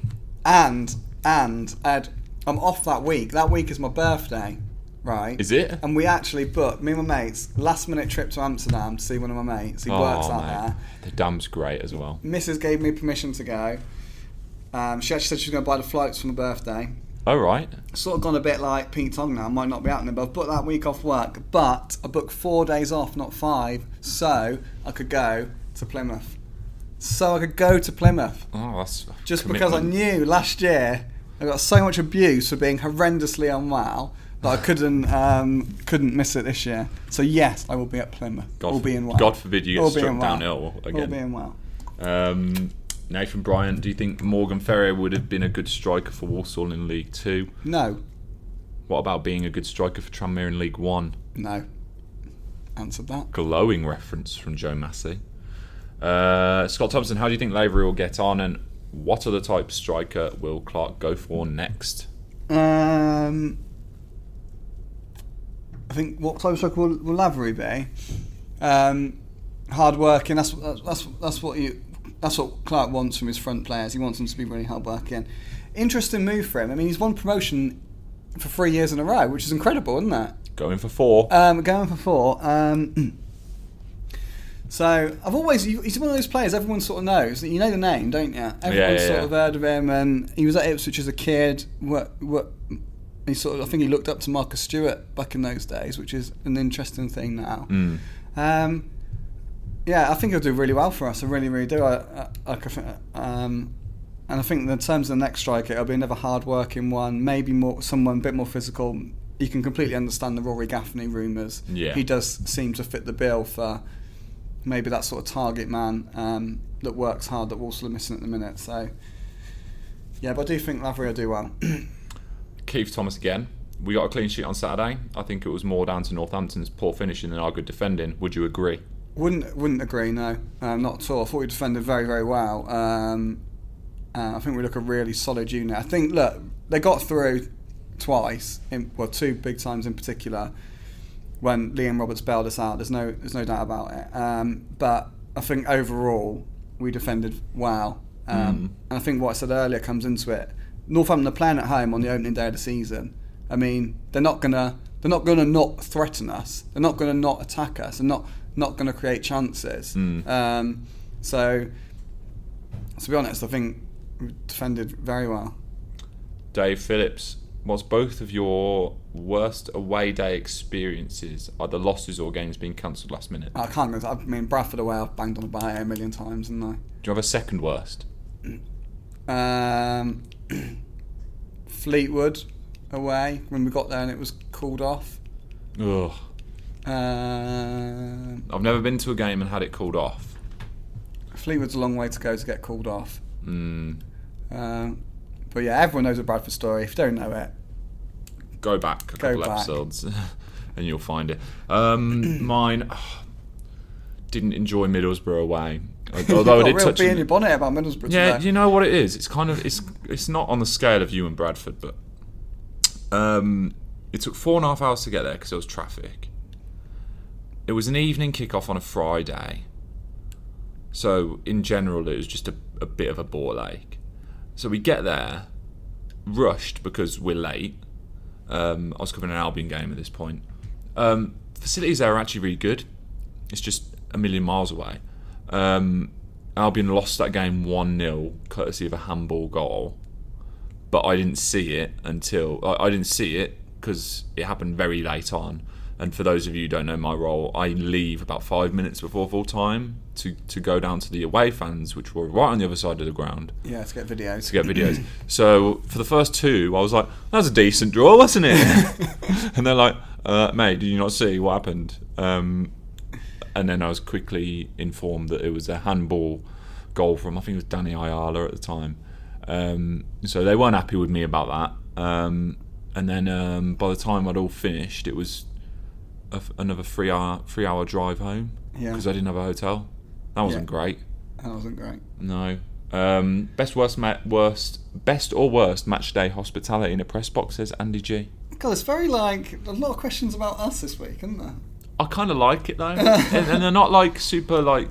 And and Ed, I'm off that week. That week is my birthday, right? Is it? And we actually booked me and my mates last minute trip to Amsterdam to see one of my mates. He works out mate. there. The dam's great as well. Mrs. gave me permission to go. Um, she actually said she was going to buy the flights for my birthday. All right. Sort of gone a bit like Pete Tong now. Might not be happening, but I've booked that week off work. But I booked four days off, not five, so I could go to Plymouth. So I could go to Plymouth. Oh, that's Just because I knew last year I got so much abuse for being horrendously unwell that I couldn't um, couldn't miss it this year. So yes, I will be at Plymouth. God, all for- being well. God forbid you All get struck being well. All again. being well. Um, Nathan Bryant, do you think Morgan Ferrier would have been a good striker for Walsall in League Two? No, What about being a good striker for Tranmere in League One? no. Answered that. Glowing reference from Joe Massey. Uh, Scott Thompson, how do you think Lavery will get on, and what other type striker will Clarke go for next? Um, I think what type of striker will, will Lavery be? Um, hard working. That's that's that's that's what you. That's what Clarke wants from his front players. He wants them to be really hard working. Interesting move for him. I mean, he's won promotion for three years in a row, which is incredible, isn't that? Going for four. Um, going for four. Um, so I've always he's one of those players everyone sort of knows. You know the name, don't you? Everyone's yeah, sort yeah. of heard of him, and he was at Ipswich as a kid. What what he sort of I think he looked up to Marcus Stewart back in those days, which is an interesting thing now. Mm. Um, yeah, I think he'll do really well for us. I really, really do. I, I, I um, and I think in terms of the next striker, it'll be another hard-working one. Maybe more someone a bit more physical. You can completely understand the Rory Gaffney rumours. Yeah. he does seem to fit the bill for maybe that sort of target man um, that works hard that Walsall are missing at the minute. So yeah, but I do think Lavery will do well. Keith Thomas again. We got a clean sheet on Saturday. I think it was more down to Northampton's poor finishing than our good defending. Would you agree? Wouldn't wouldn't agree. No, um, not at all. I thought we defended very very well. Um, uh, I think we look a really solid unit. I think look they got through twice, in, well two big times in particular, when Liam Roberts bailed us out. There's no there's no doubt about it. Um, but I think overall we defended well. Um, And I think what I said earlier comes into it. Northampton are playing at home on the opening day of the season. I mean, they're not gonna they're not gonna not threaten us. They're not gonna not attack us. They're not not gonna create chances. Mm. Um, so, to be honest, I think we defended very well. Dave Phillips, what's both of your worst away day experiences? Either losses or games being cancelled last minute? I can't. I mean, Bradford away. I've banged on about it a million times, and I. Do you have a second worst? Um, Fleetwood away when we got there and it was called off. Ugh. Um, I've never been to a game and had it called off. Fleetwood's a long way to go to get called off. Mm. Um, but yeah, everyone knows a Bradford story. If you don't know it, Go back a Go couple back. episodes and you'll find it. Um, mine didn't enjoy Middlesbrough away. Although I did got a real touch in your bonnet about Middlesbrough Yeah, today. you know what it is. It's kind of it's it's not on the scale of you and Bradford, but um, It took four and a half hours to get there because there was traffic. It was an evening kickoff on a Friday. So, in general, it was just a, a bit of a ball ache. So, we get there, rushed because we're late. Um, I was covering an Albion game at this point. Um, facilities there are actually really good. It's just a million miles away. Um, Albion lost that game 1 0, courtesy of a handball goal. But I didn't see it until. I, I didn't see it because it happened very late on. And for those of you who don't know my role, I leave about five minutes before full time to, to go down to the away fans, which were right on the other side of the ground, Yeah, to get videos. to get videos. so for the first two, I was like, that was a decent draw, wasn't it? and they're like, uh, mate, did you not see what happened? Um, and then I was quickly informed that it was a handball goal from, I think it was Danny Ayala at the time. Um, so they weren't happy with me about that. Um, and then um, by the time I'd all finished, it was a another three hour three hour drive home Yeah. because I didn't have a hotel. That wasn't Yeah. great. That wasn't great. No. Um, best worst ma- worst best or worst match day hospitality in a press box says Andy G. God, it's very like a lot of questions about us this week, isn't there? I kind of like it though, and, and they're not like super like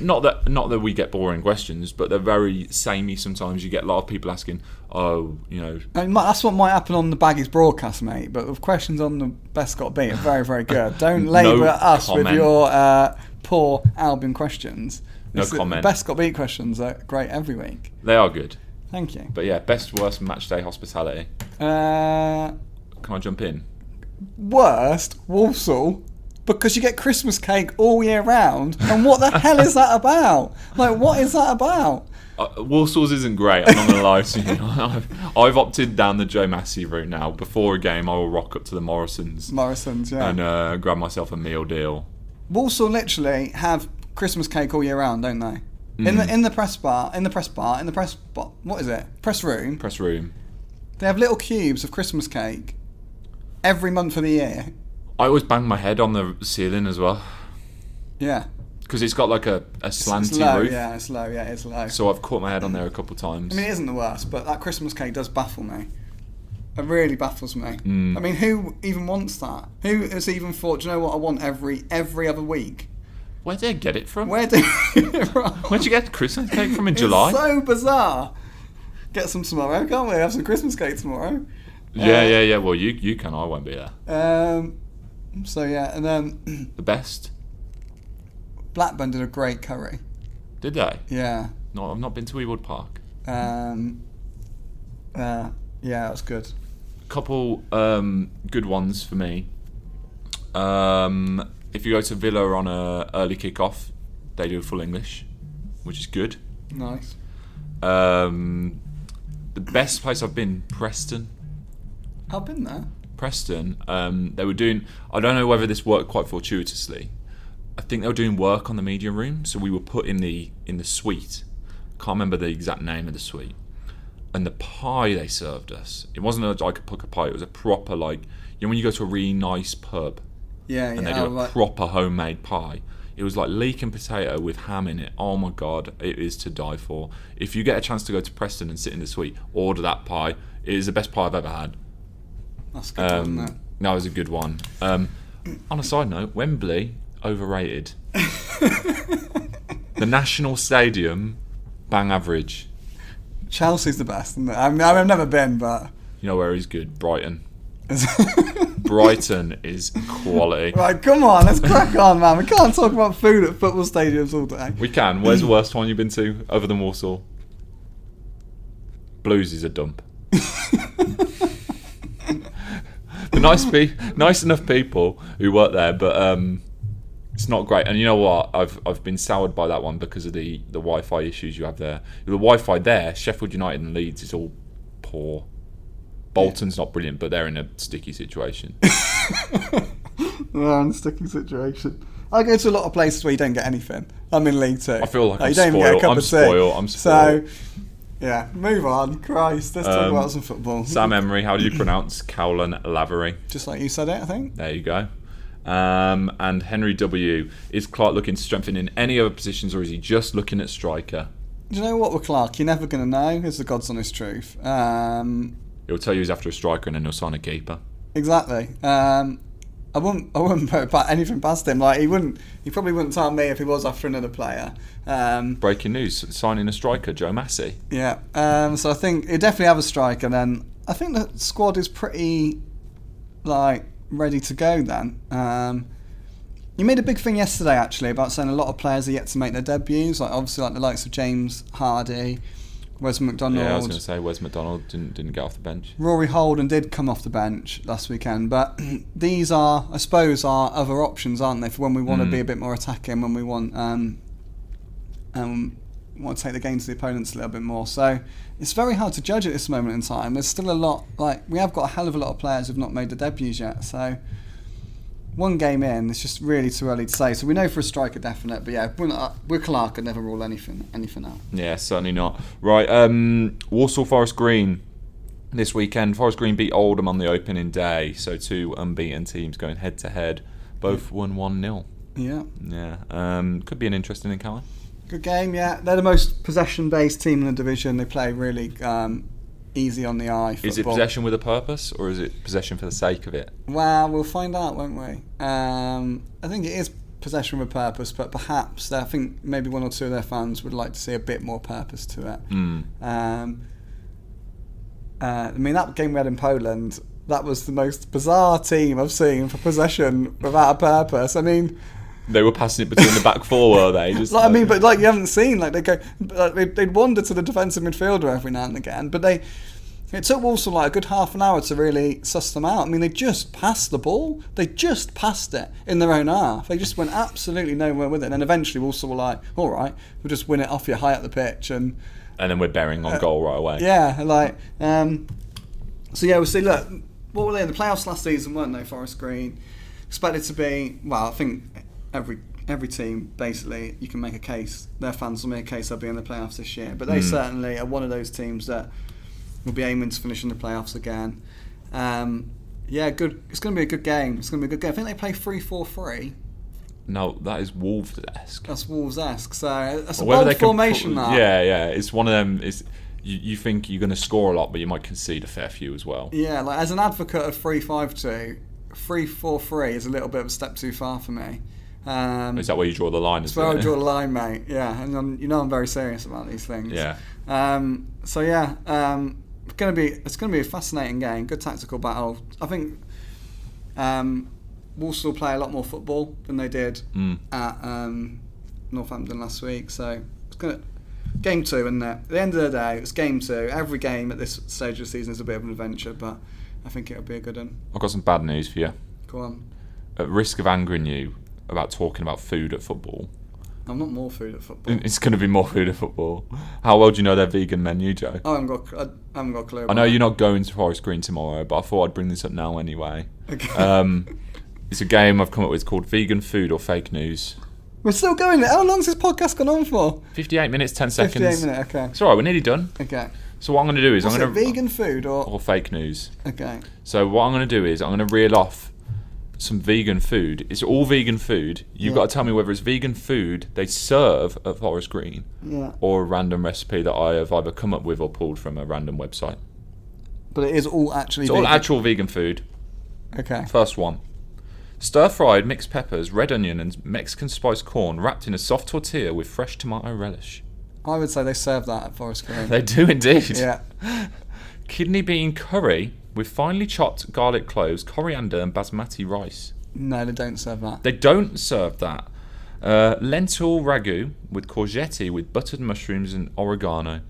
not that not that we get boring questions, but they're very samey. Sometimes you get a lot of people asking, "Oh, you know, mean, that's what might happen on the Baggies broadcast, mate. But with questions on the Bescot Beat are very, very good. Don't No labour us with your uh, poor Albion questions. No It's the comment. Bescot Beat questions are great every week. they are good." Thank you. But yeah, best worst match day hospitality. Uh, Can I jump in? worst Walsall because you get Christmas cake all year round. And what the hell is that about? Like, what is that about? Uh, Walsall's isn't great. I'm not gonna lie to you. I've, I've opted down the Joe Massey route now. Before a game, I will rock up to the Morrisons Morrison's, yeah. and uh, grab myself a meal deal. Walsall literally have Christmas cake all year round, don't they? In the in the press bar, in the press bar, in the press bar, what is it? Press room. Press room. They have little cubes of Christmas cake every month of the year. I always bang my head on the ceiling as well Yeah, because it's got like a, a it's slanty low. roof. Yeah, it's low. Yeah, it's low. So I've caught my head on there a couple of times. I mean, it isn't the worst, but that Christmas cake does baffle me. It really baffles me. Mm. I mean, who even wants that? Who has even thought? Do you know what I want every every other week? Where did I get it from? Where do? Where'd you get Christmas cake from in It's July? so bizarre. Get some tomorrow, can't we? Have some Christmas cake tomorrow. yeah, Uh, yeah, yeah. Well, you you can. I won't be there. Um, so yeah, and then The best. Blackburn did a great curry. Did they? Yeah. No, I've not been to Ewood Park. Um, uh, yeah, that was good. couple um, good ones for me. Um, if you go to Villa on a early kick-off, they do a full English, which is good. Nice. Um, the best place I've been, Preston. I've been there. Preston. Um, they were doing. I don't know whether this worked quite fortuitously. I think they were doing work on the media room, so we were put in the in the suite. Can't remember the exact name of the suite. And the pie they served us, it wasn't a, like a pucker pie. It was a proper like you know when you go to a really nice pub Yeah, yeah. and they do a right. proper homemade pie. It was like leek and potato with ham in it. Oh my god, it is to die for. If you get a chance to go to Preston and sit in the suite, order that pie. It is the best pie I've ever had. That's good, Um, that was a good one. Um, on a side note, Wembley overrated. the National Stadium, bang average. Chelsea's the best. Isn't it? I mean, I've never been, but. You know where he's good? Brighton. Brighton is quality. right, come on, let's crack on, man. We can't talk about food at football stadiums all day. We can. Where's the worst one you've been to other than Walsall? Blues is a dump. nice pe- nice enough people who work there, but um, it's not great. And you know what? I've I've been soured by that one because of the the Wi-Fi issues you have there. The Wi-Fi there, Sheffield United and Leeds is all poor. Bolton's not brilliant, but they're in a sticky situation. We're in a sticky situation. I go to a lot of places where you don't get anything. I'm in League Two. I feel like I'm you don't even get a spoiled. cup I'm of tea. I'm So, yeah, move on. Christ, let's talk Um, about some football. Sam Emery, how do you pronounce Caolan Lavery? Just like you said it, I think. There you go. Um, and Henry W. Is Clarke looking to strengthen in any other positions, or is he just looking at striker? Do you know what with Clarke? You're never going to know. Is the God's honest truth. Um, He'll tell you he's after a striker, and then he'll sign a keeper. exactly. Um, I wouldn't. I wouldn't put anything past him. Like he wouldn't. He probably wouldn't tell me if he was after another player. Um, Breaking news: signing a striker, Joe Massey. yeah. Um, so I think he definitely have a striker. Then I think the squad is pretty like ready to go. Then. Um, you made a big thing yesterday, actually, about saying a lot of players are yet to make their debuts. Like obviously, like the likes of James Hardy, Wes McDonald. Yeah, I was going to say Wes McDonald didn't didn't get off the bench. Rory Holden did come off the bench last weekend, but these are, I suppose, are other options, aren't they? For when we want to Mm. be a bit more attacking, when we want um, um, want to take the game to the opponents a little bit more. So it's very hard to judge at this moment in time. There's still a lot, like we have got a hell of a lot of players who've not made their debuts yet. So one game in, it's just really too early to say. So we know for a striker definite, but yeah, we're not, we're Clarke could never rule anything anything out. Yeah, certainly not. Right, um, Walsall Forest Green this weekend. Forest Green beat Oldham on the opening day, so two unbeaten teams going head to head. Both won one 0 Yeah. Yeah, um, could be an interesting encounter. Good game, yeah. They're the most possession-based team in the division. They play really um, easy on the eye. Football. Is it possession with a purpose, or is it possession for the sake of it? Well, we'll find out, won't we? Um, I think it is possession with a purpose, but perhaps I think maybe one or two of their fans would like to see a bit more purpose to it. Mm. Um, uh, I mean, that game we had in Poland, that was the most bizarre team I've seen for possession without a purpose. I mean, They were passing it between the back four, were they? Just like, I mean, but like you haven't seen, like they go, like, they'd, they'd wander to the defensive midfielder every now and again, but they. It took Walsall like a good half an hour to really suss them out. I mean, they just passed the ball. They just passed it in their own half. They just went absolutely nowhere with it. And then eventually Walsall were like, all right, we'll just win it off you high up the pitch. And and then we're bearing on goal right away. Uh, yeah, like, um, so yeah, we'll see. Look, what were they in the playoffs last season, weren't they, Forest Green? Expected to be, well, I think every every team, basically, you can make a case, their fans will make a case they'll be in the playoffs this year. But they Mm. certainly are one of those teams that will be aiming to finish in the playoffs again. Um, yeah, good. It's going to be a good game. It's going to be a good game. I think they play 3 4 3. No, that is Wolves esque. That's Wolves esque. So that's a bold can formation, put- that. Yeah, yeah. It's one of them. Is you, you think you're going to score a lot, but you might concede a fair few as well. Yeah, like as an advocate of 352, 343 is a little bit of a step too far for me. Um, Is that where you draw the line? that's where I draw the line, mate. Yeah, and I'm, you know I'm very serious about these things. Yeah. Um, so yeah, um, it's gonna be it's gonna be a fascinating game. Good tactical battle. I think um, Walsall play a lot more football than they did Mm. at um, Northampton last week. So it's gonna game two, and at the end of the day, it's game two. Every game at this stage of the season is a bit of an adventure, but I think it'll be a good one. I've got some bad news for you. Go on. At risk of angering you about talking about food at football, I'm not more food at football. it's going to be more food at football. How well do you know their vegan menu, Joe? I haven't got. I haven't got a clue. I know about you're not going to Forest Green tomorrow, but I thought I'd bring this up now anyway. Okay. Um, it's a game I've come up with called Vegan Food or Fake News. We're still going. How long's this podcast gone on for? 58 minutes, 10 seconds. 58 minutes. Okay. It's alright, we're nearly done. Okay. So what I'm going to do is What's I'm going to vegan food or or fake news. okay? So what I'm going to do is I'm going to reel off some vegan food. It's all vegan food. You've Yeah. got to tell me whether it's vegan food they serve at Forest Green Yeah. or a random recipe that I have either come up with or pulled from a random website. But it is all actually. It's all actual vegan food. Okay. First one. Stir fried mixed peppers, red onion, and Mexican spiced corn wrapped in a soft tortilla with fresh tomato relish. I would say they serve that at Forest Green. They do indeed. yeah. Kidney bean curry with finely chopped garlic cloves, coriander, and basmati rice. No, they don't serve that. They don't serve that. Uh, lentil ragu with courgette with buttered mushrooms and oregano.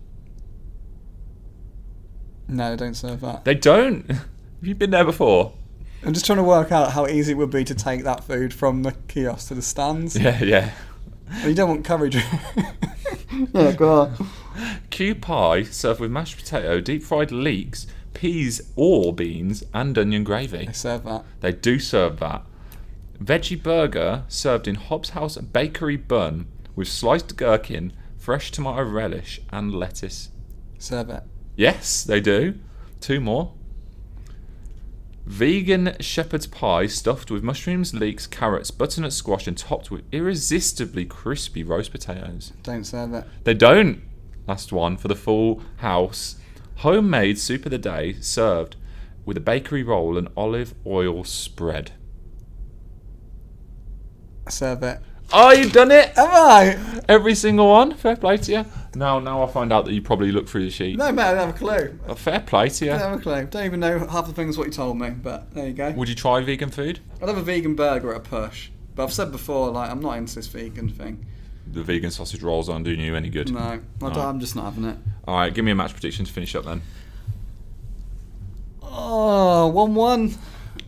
No, they don't serve that. They don't. Have you been there before? I'm just trying to work out how easy it would be to take that food from the kiosk to the stands. Yeah, yeah. You don't want coverage. yeah, go on. Q pie served with mashed potato, deep fried leeks, peas or beans, and onion gravy. They serve that. They do serve that. Veggie burger served in Hobbs House bakery bun with sliced gherkin, fresh tomato relish, and lettuce. Serve it. Yes, they do. Two more. Vegan shepherd's pie stuffed with mushrooms, leeks, carrots, butternut squash, and topped with irresistibly crispy roast potatoes. Don't serve it. They don't. Last one for the full house. Homemade soup of the day served with a bakery roll and olive oil spread. I Serve it. Oh, you've done it! Am I? Every single one. Fair play to you. Now, now I find out that you probably look through the sheet. No, mate, I don't have a clue. Oh, fair play to you. I don't have a clue. Don't even know half the things what you told me, but there you go. Would you try vegan food? I'd have a vegan burger at a push. But I've said before, like, I'm not into this vegan thing. The vegan sausage rolls aren't doing you any good. No, I don't, I'm just not having it. All right, give me a match prediction to finish up then. Oh, 1 1.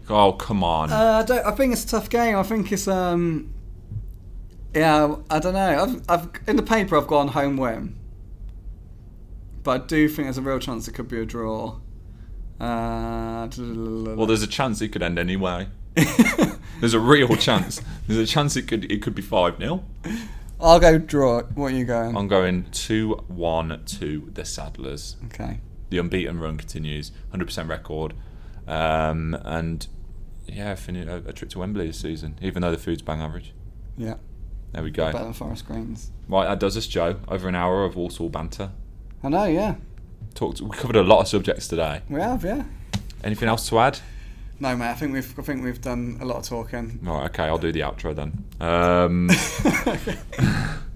Oh, come on. Uh, I, don't, I think it's a tough game. I think it's, um. Yeah, I don't know. I've, I've In the paper, I've gone home win. But I do think there's a real chance it could be a draw. Uh, well, there's a chance it could end anyway. There's a real chance. There's a chance it could it could be 5 0. I'll go draw. It. What are you going? I'm going 2 1 to the Saddlers. okay. The unbeaten run continues, 100% record. Um, and yeah, fin- a, a trip to Wembley this season, even though the food's bang average. Yeah. There we go. Better than Forest Greens. Right, that does us, Joe. Over an hour of Walsall banter. I know, yeah. Talked. We covered a lot of subjects today. We have, yeah. Anything else to add? No, mate. I think we've I think we've done a lot of talking. Right, okay, I'll do the outro then. Um,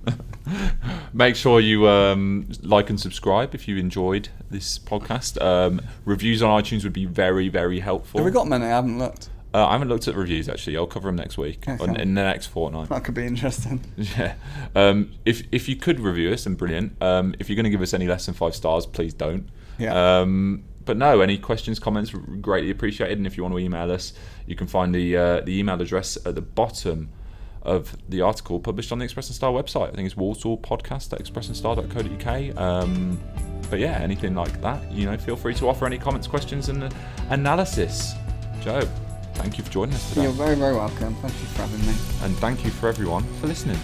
make sure you um, like and subscribe if you enjoyed this podcast. Um, reviews on iTunes would be very, very helpful. Have we got many? I haven't looked. Uh, I haven't looked at reviews actually. I'll cover them next week, Okay. on, in the next fortnight. That could be interesting. Yeah. Um, if if you could review us, then brilliant. Um, if you're going to give us any less than five stars, please don't. Yeah. Um, but no, any questions, comments, greatly appreciated. And if you want to email us, you can find the uh, the email address at the bottom of the article published on the Express and Star website. I think it's Walsall Podcast at expressandStar.co.uk. Um, but yeah, anything like that, you know, feel free to offer any comments, questions, and uh, analysis. Joe, thank you for joining us today, You're very, very welcome. Thank you for having me. and thank you for everyone for listening.